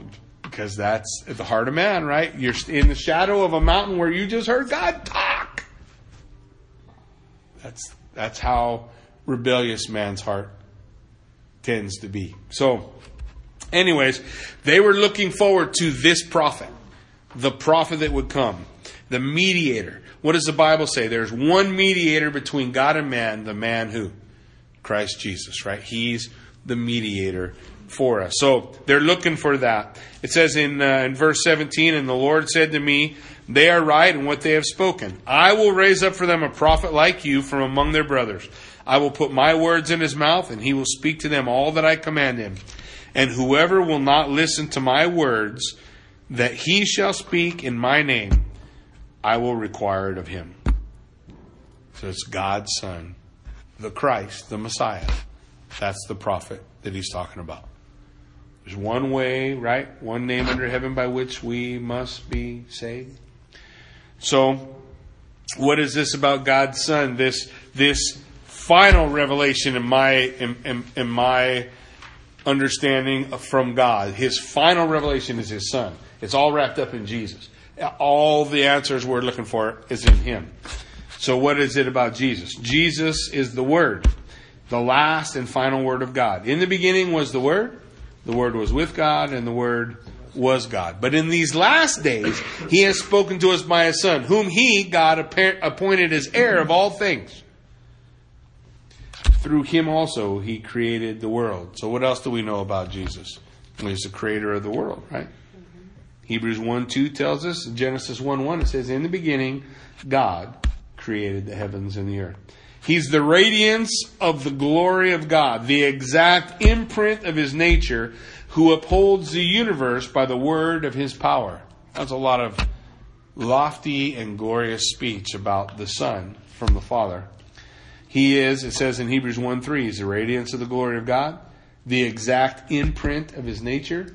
because that's at the heart of man, right? You're in the shadow of a mountain where you just heard God talk. That's that's how rebellious man's heart tends to be. So, anyways, they were looking forward to this prophet, the prophet that would come, the mediator. What does the Bible say? There's one mediator between God and man, the man who? Christ Jesus, right? He's the mediator for us. So they're looking for that. It says in, uh, in verse 17, And the Lord said to me, They are right in what they have spoken. I will raise up for them a prophet like you from among their brothers. I will put my words in his mouth, and he will speak to them all that I command him. And whoever will not listen to my words, that he shall speak in my name, I will require it of him. So it's God's Son, the Christ, the Messiah. That's the prophet that he's talking about. There's one way, right? One name under heaven by which we must be saved. So, what is this about God's Son? This this final revelation in my in, in, in my understanding from God. His final revelation is His Son. It's all wrapped up in Jesus. All the answers we're looking for is in Him. So, what is it about Jesus? Jesus is the Word, the last and final Word of God. In the beginning was the Word, the Word was with God, and the Word was God. But in these last days, He has spoken to us by His Son, whom He, God, appointed as heir of all things. Through Him also, He created the world. So, what else do we know about Jesus? He's the creator of the world, right? Mm-hmm. Hebrews 1 2 tells us, Genesis 1 1, it says, In the beginning, God created the heavens and the earth. He's the radiance of the glory of God, the exact imprint of his nature, who upholds the universe by the word of his power. That's a lot of lofty and glorious speech about the Son from the Father. He is, it says in Hebrews 1 3, he's the radiance of the glory of God, the exact imprint of his nature,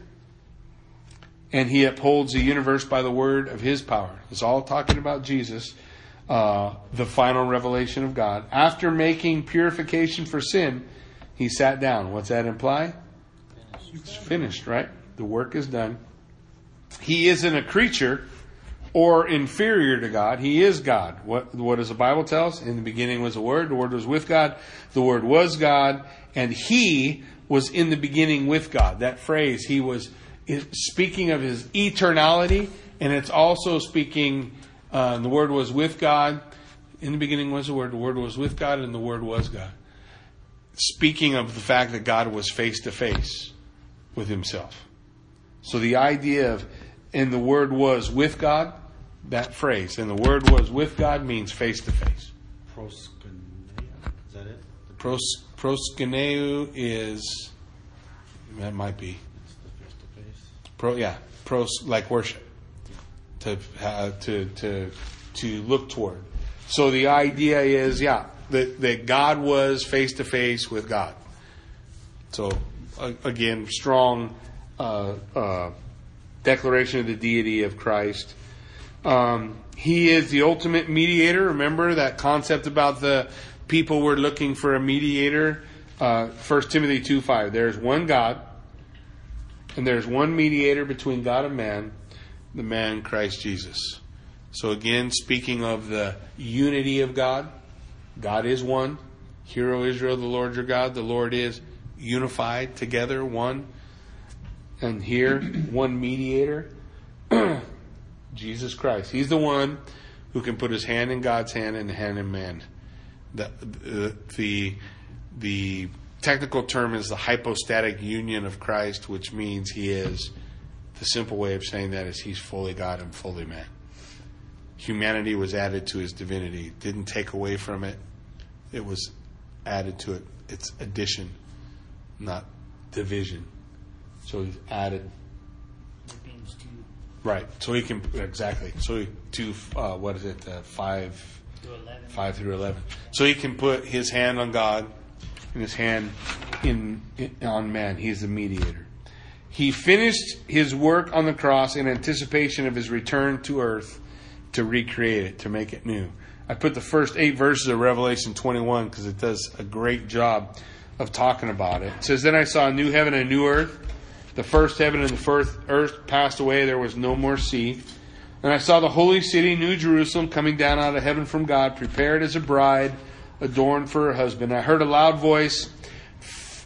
and he upholds the universe by the word of his power. It's all talking about Jesus uh, the final revelation of God. After making purification for sin, he sat down. What's that imply? It's finished, right? The work is done. He isn't a creature or inferior to God. He is God. What, what does the Bible tell us? In the beginning was the Word. The Word was with God. The Word was God. And He was in the beginning with God. That phrase, He was speaking of His eternality, and it's also speaking uh, the Word was with God. In the beginning was the Word. The Word was with God, and the Word was God. Speaking of the fact that God was face to face with Himself. So the idea of, and the Word was with God, that phrase, and the Word was with God means face to face. Proskuneo. Is that it? Pros, proskuneo is, that might be. It's the face to face. Pro, yeah, pros, like worship to uh, to to to look toward. So the idea is, yeah, that that God was face to face with God. So uh, again, strong uh, uh, declaration of the deity of Christ. Um, he is the ultimate mediator. Remember that concept about the people were looking for a mediator. Uh, First Timothy two five. There's one God, and there's one mediator between God and man, the man Christ Jesus. So again, speaking of the unity of God, God is one. Hear, O Israel, the Lord your God, the Lord is unified together, one. And here, one mediator, Jesus Christ. He's the one who can put his hand in God's hand and the hand in man. The, the, the, technical term is the hypostatic union of Christ, which means he is the simple way of saying that is he's fully God and fully man. Humanity was added to his divinity. It didn't take away from it. It was added to it. It's addition, not division. So he's added. Philippians 2 Right. So he can exactly. So he, two. Uh, what is it? Uh, five. to 11. Five through eleven. So he can put his hand on God and his hand in, in on man. He's the mediator. He finished his work on the cross in anticipation of his return to earth to recreate it, to make it new. I put the first eight verses of Revelation 21 because it does a great job of talking about it. It says, Then I saw a new heaven and a new earth. The first heaven and the first earth passed away. There was no more sea. And I saw the holy city, New Jerusalem, coming down out of heaven from God, prepared as a bride, adorned for her husband. I heard a loud voice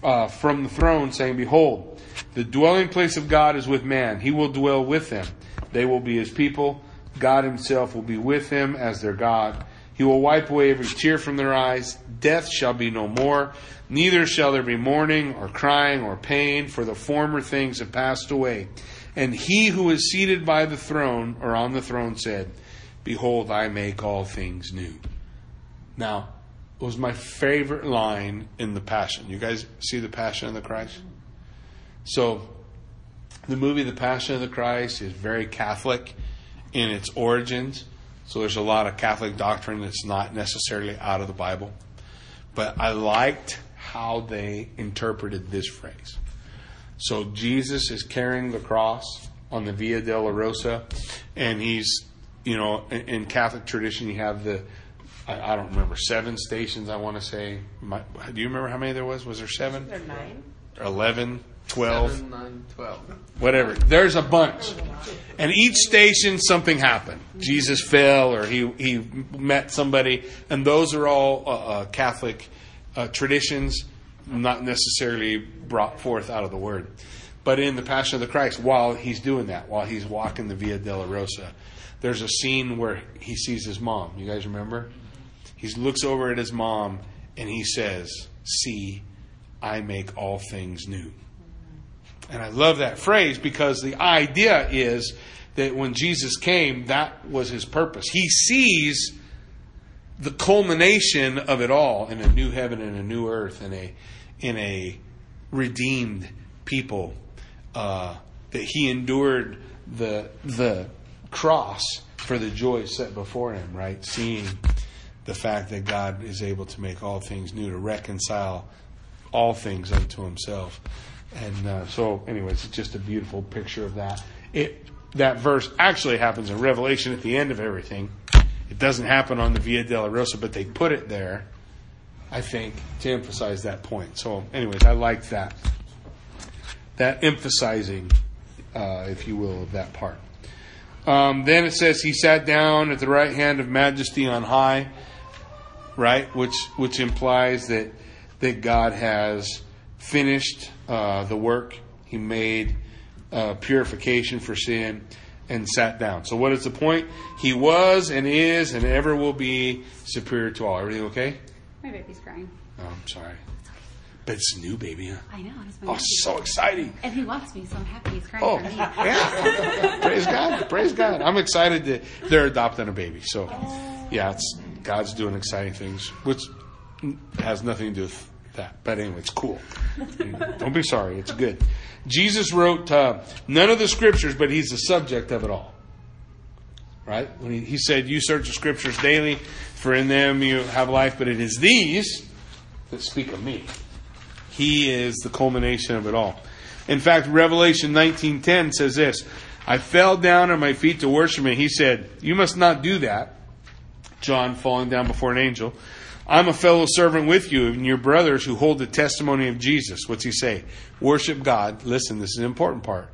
uh, from the throne saying, Behold, the dwelling place of God is with man. He will dwell with them. They will be his people. God himself will be with them as their God. He will wipe away every tear from their eyes. Death shall be no more. Neither shall there be mourning or crying or pain, for the former things have passed away. And he who is seated by the throne or on the throne said, Behold, I make all things new. Now, it was my favorite line in the Passion. You guys see the Passion of the Christ? So, the movie The Passion of the Christ is very Catholic in its origins. So there's a lot of Catholic doctrine that's not necessarily out of the Bible. But I liked how they interpreted this phrase. So Jesus is carrying the cross on the Via Dolorosa, and he's, you know, in, in Catholic tradition, you have the, I, I, don't remember, seven stations, I want to say. My, do you remember how many there was? Was there seven? There nine. 11, 12. Seven, nine, 12. Whatever. There's a bunch. And each station, something happened. Jesus fell or he, he met somebody. And those are all uh, uh, Catholic uh, traditions, not necessarily brought forth out of the Word. But in the Passion of the Christ, while he's doing that, while he's walking the Via Dolorosa, there's a scene where he sees his mom. You guys remember? He looks over at his mom and he says, See, I make all things new. And I love that phrase because the idea is that when Jesus came, that was his purpose. He sees the culmination of it all in a new heaven and a new earth and a in a redeemed people uh, that he endured the the cross for the joy set before him right? Seeing the fact that God is able to make all things new to reconcile all things unto himself. And uh, so anyways it's just a beautiful picture of that. It that verse actually happens in Revelation at the end of everything it doesn't happen on the Via Dolorosa, but they put it there, I think, to emphasize that point. So, anyways, I like that. That emphasizing, uh, if you will, of that part. Um, then it says he sat down at the right hand of majesty on high, right? Which which implies that that God has finished uh, the work. He made uh, purification for sin and sat down. So, what is the point? He was and is and ever will be superior to all. Everything okay? My baby's crying. Oh, I'm sorry. But it's new, baby, huh? I know. It's my Oh, baby. so exciting. And he loves me, so I'm happy he's crying Oh, for me. yeah. Praise God. Praise God. I'm excited that they're adopting a baby. So, yeah, it's God's doing exciting things, which has nothing to do with that. But anyway, it's cool. Don't be sorry. It's good. Jesus wrote uh, none of the scriptures, but he's the subject of it all. Right? When he, he said, You search the scriptures daily, for in them you have life, but it is these that speak of me. He is the culmination of it all. In fact, Revelation 19:10 says this, I fell down on my feet to worship him. He said, You must not do that. John falling down before an angel. I'm a fellow servant with you and your brothers who hold the testimony of Jesus. What's he say? Worship God. Listen, this is an important part.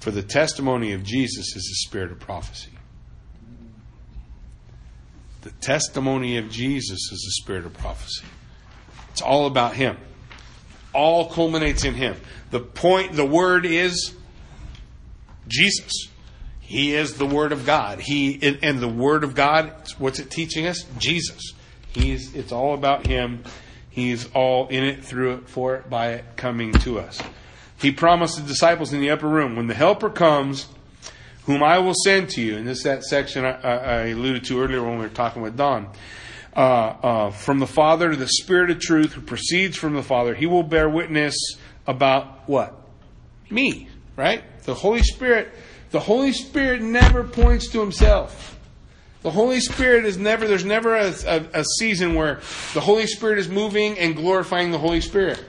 For the testimony of Jesus is the spirit of prophecy. The testimony of Jesus is the spirit of prophecy. It's all about him. All culminates in him. The point, the word is Jesus. He is the Word of God. He and the Word of God. What's it teaching us? Jesus. He's. It's all about Him. He's all in it, through it, for it, by it, coming to us. He promised the disciples in the upper room, when the Helper comes, whom I will send to you. And this is that section I, I alluded to earlier when we were talking with Don. Uh, uh, from the Father to the Spirit of truth who proceeds from the Father, He will bear witness about what? Me, right? The Holy Spirit. The Holy Spirit never points to Himself. The Holy Spirit is never, there's never a, a, a season where the Holy Spirit is moving and glorifying the Holy Spirit.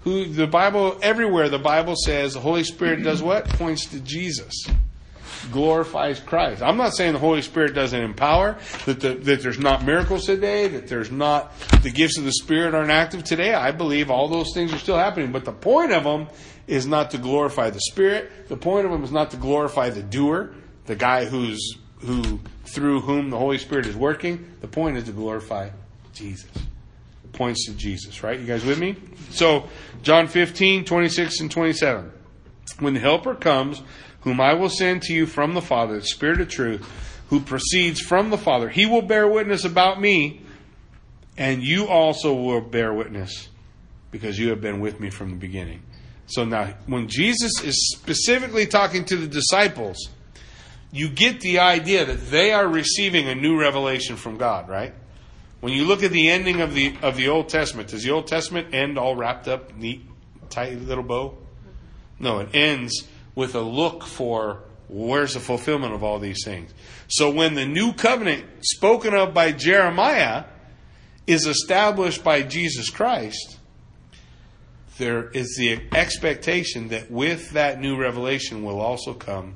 Who the Bible everywhere the Bible says the Holy Spirit does what? Points to Jesus. Glorifies Christ. I'm not saying the Holy Spirit doesn't empower, that the, that there's not miracles today, that there's not the gifts of the Spirit aren't active today. I believe all those things are still happening. But the point of them is not to glorify the Spirit. The point of them is not to glorify the doer, the guy who's who through whom the Holy Spirit is working. The point is to glorify Jesus points to Jesus, right? You guys with me? So, John 15, 26 and 27. When the Helper comes, whom I will send to you from the Father, the Spirit of truth, who proceeds from the Father. He will bear witness about me, and you also will bear witness because you have been with me from the beginning. So now, when Jesus is specifically talking to the disciples, you get the idea that they are receiving a new revelation from God, right? When you look at the ending of the of the Old Testament, does the Old Testament end all wrapped up, neat, tight little bow? No, it ends with a look for where's the fulfillment of all these things. So when the new covenant spoken of by Jeremiah is established by Jesus Christ, there is the expectation that with that new revelation will also come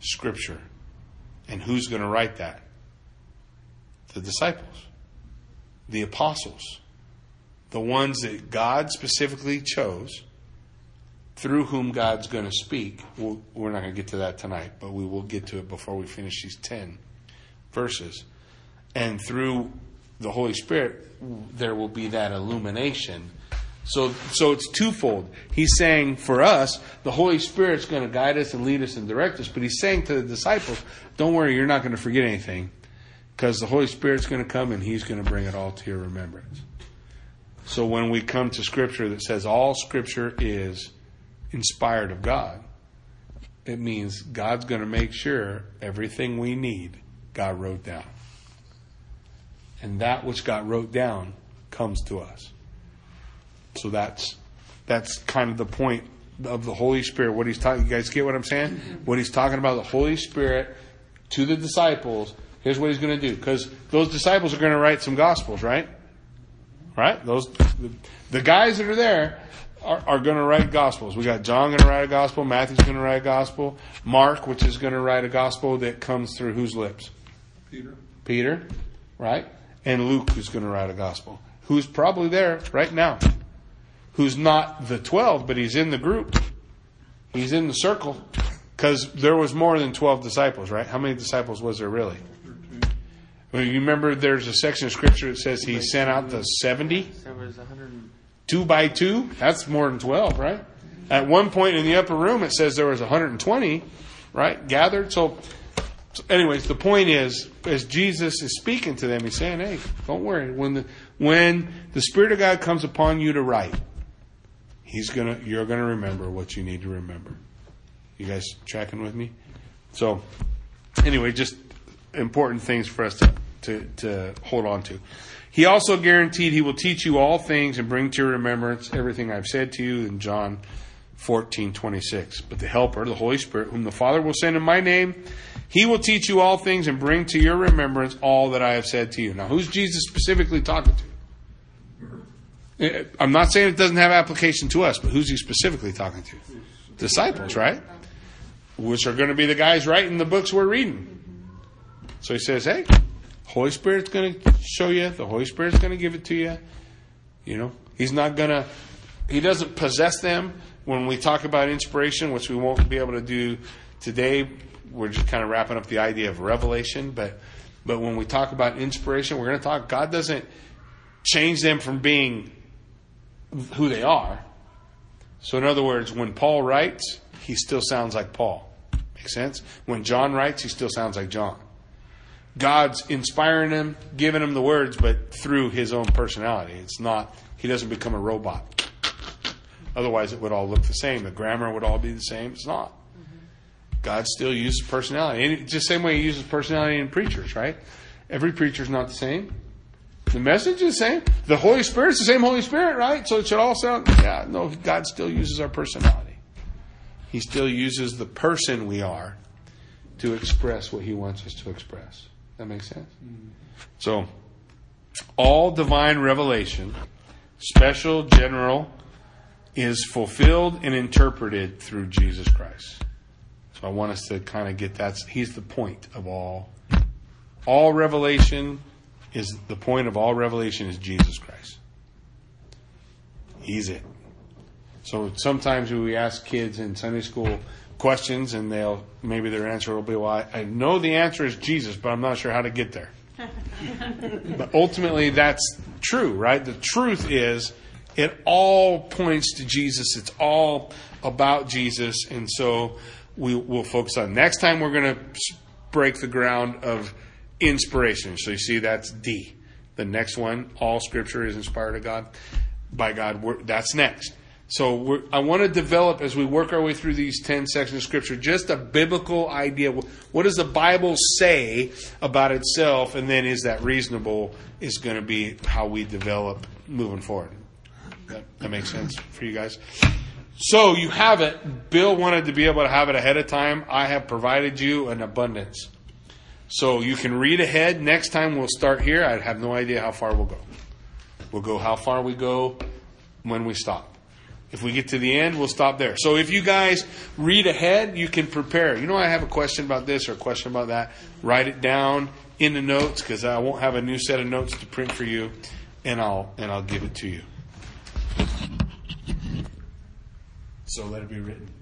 Scripture. And who's going to write that? The disciples, the apostles, the ones that God specifically chose, through whom God's going to speak. We're not going to get to that tonight, but we will get to it before we finish these 10 verses. And through the Holy Spirit, there will be that illumination. So, so it's twofold. He's saying for us, the Holy Spirit's going to guide us and lead us and direct us, but he's saying to the disciples, don't worry, you're not going to forget anything because the Holy Spirit's going to come and he's going to bring it all to your remembrance. So when we come to Scripture that says all Scripture is inspired of God, it means God's going to make sure everything we need God wrote down. And that which God wrote down comes to us. So that's that's kind of the point of the Holy Spirit. What he's talking, you guys get what I'm saying? Mm-hmm. What he's talking about, the Holy Spirit to the disciples. Here's what he's going to do, because those disciples are going to write some gospels, right? Right? Those the, the guys that are there are, are going to write gospels. We got John going to write a gospel. Matthew's going to write a gospel. Mark, which is going to write a gospel that comes through whose lips? Peter. Peter, right? And Luke, who's going to write a gospel, who's probably there right now, who's not the 12, but he's in the group. He's in the circle because there was more than 12 disciples, right? How many disciples was there really? Well, you remember there's a section of scripture that says he sent out the 70? There was 100. Two by two? That's more than 12, right? At one point in the upper room, it says there was 120, right? Gathered. So, so anyways, the point is, as Jesus is speaking to them, he's saying, hey, don't worry. When the, when the Spirit of God comes upon you to write, he's gonna, you're gonna remember what you need to remember. You guys tracking with me? So, anyway, just important things for us to, to, to hold on to. He also guaranteed he will teach you all things and bring to your remembrance everything I've said to you in John 14, 26. But the Helper, the Holy Spirit, whom the Father will send in my name, he will teach you all things and bring to your remembrance all that I have said to you. Now, who's Jesus specifically talking to? Uh, I'm not saying it doesn't have application to us, but who's he specifically talking to? Disciples, right? Which are going to be the guys writing the books we're reading. So he says, hey, Holy Spirit's going to show you. The Holy Spirit's going to give it to you. You know, He's not going to, He doesn't possess them. When we talk about inspiration, which we won't be able to do today, we're just kind of wrapping up the idea of revelation. But, but when we talk about inspiration, we're going to talk, God doesn't change them from being who they are. So, in other words, when Paul writes, he still sounds like Paul. Make sense? When John writes, he still sounds like John. God's inspiring him, giving him the words, but through his own personality. It's not, he doesn't become a robot. Otherwise, it would all look the same. The grammar would all be the same. It's not. God still uses personality. And it's the same way he uses personality in preachers, right? Every preacher's not the same. The message is the same. The Holy Spirit's the same Holy Spirit, right? So it should all sound, yeah, no, God still uses our personality. He still uses the person we are to express what he wants us to express. That makes sense? Mm-hmm. So, all divine revelation, special, general, is fulfilled and interpreted through Jesus Christ. So I want us to kind of get that. He's the point of all. All revelation is the point of all revelation is Jesus Christ. He's it. So sometimes we ask kids in Sunday school questions, and they'll maybe their answer will be, "Well, I, I know the answer is Jesus, but I'm not sure how to get there." but ultimately, that's true, right? The truth is, it all points to Jesus. It's all about Jesus, and so we will focus on. Next time, we're going to break the ground of inspiration. So you see, that's D. The next one, all scripture is inspired of God, by God. That's next. So I want to develop as we work our way through these 10 sections of scripture just a biblical idea. What does the Bible say about itself? And then is that reasonable is going to be how we develop moving forward. That, that makes sense for you guys? So you have it. Bill wanted to be able to have it ahead of time. I have provided you an abundance. So you can read ahead. Next time we'll start here. I have no idea how far we'll go. We'll go how far we go when we stop. If we get to the end, we'll stop there. So if you guys read ahead, you can prepare. You know, I have a question about this or a question about that. Write it down in the notes because I won't have a new set of notes to print for you, and I'll and I'll give it to you. So let it be written.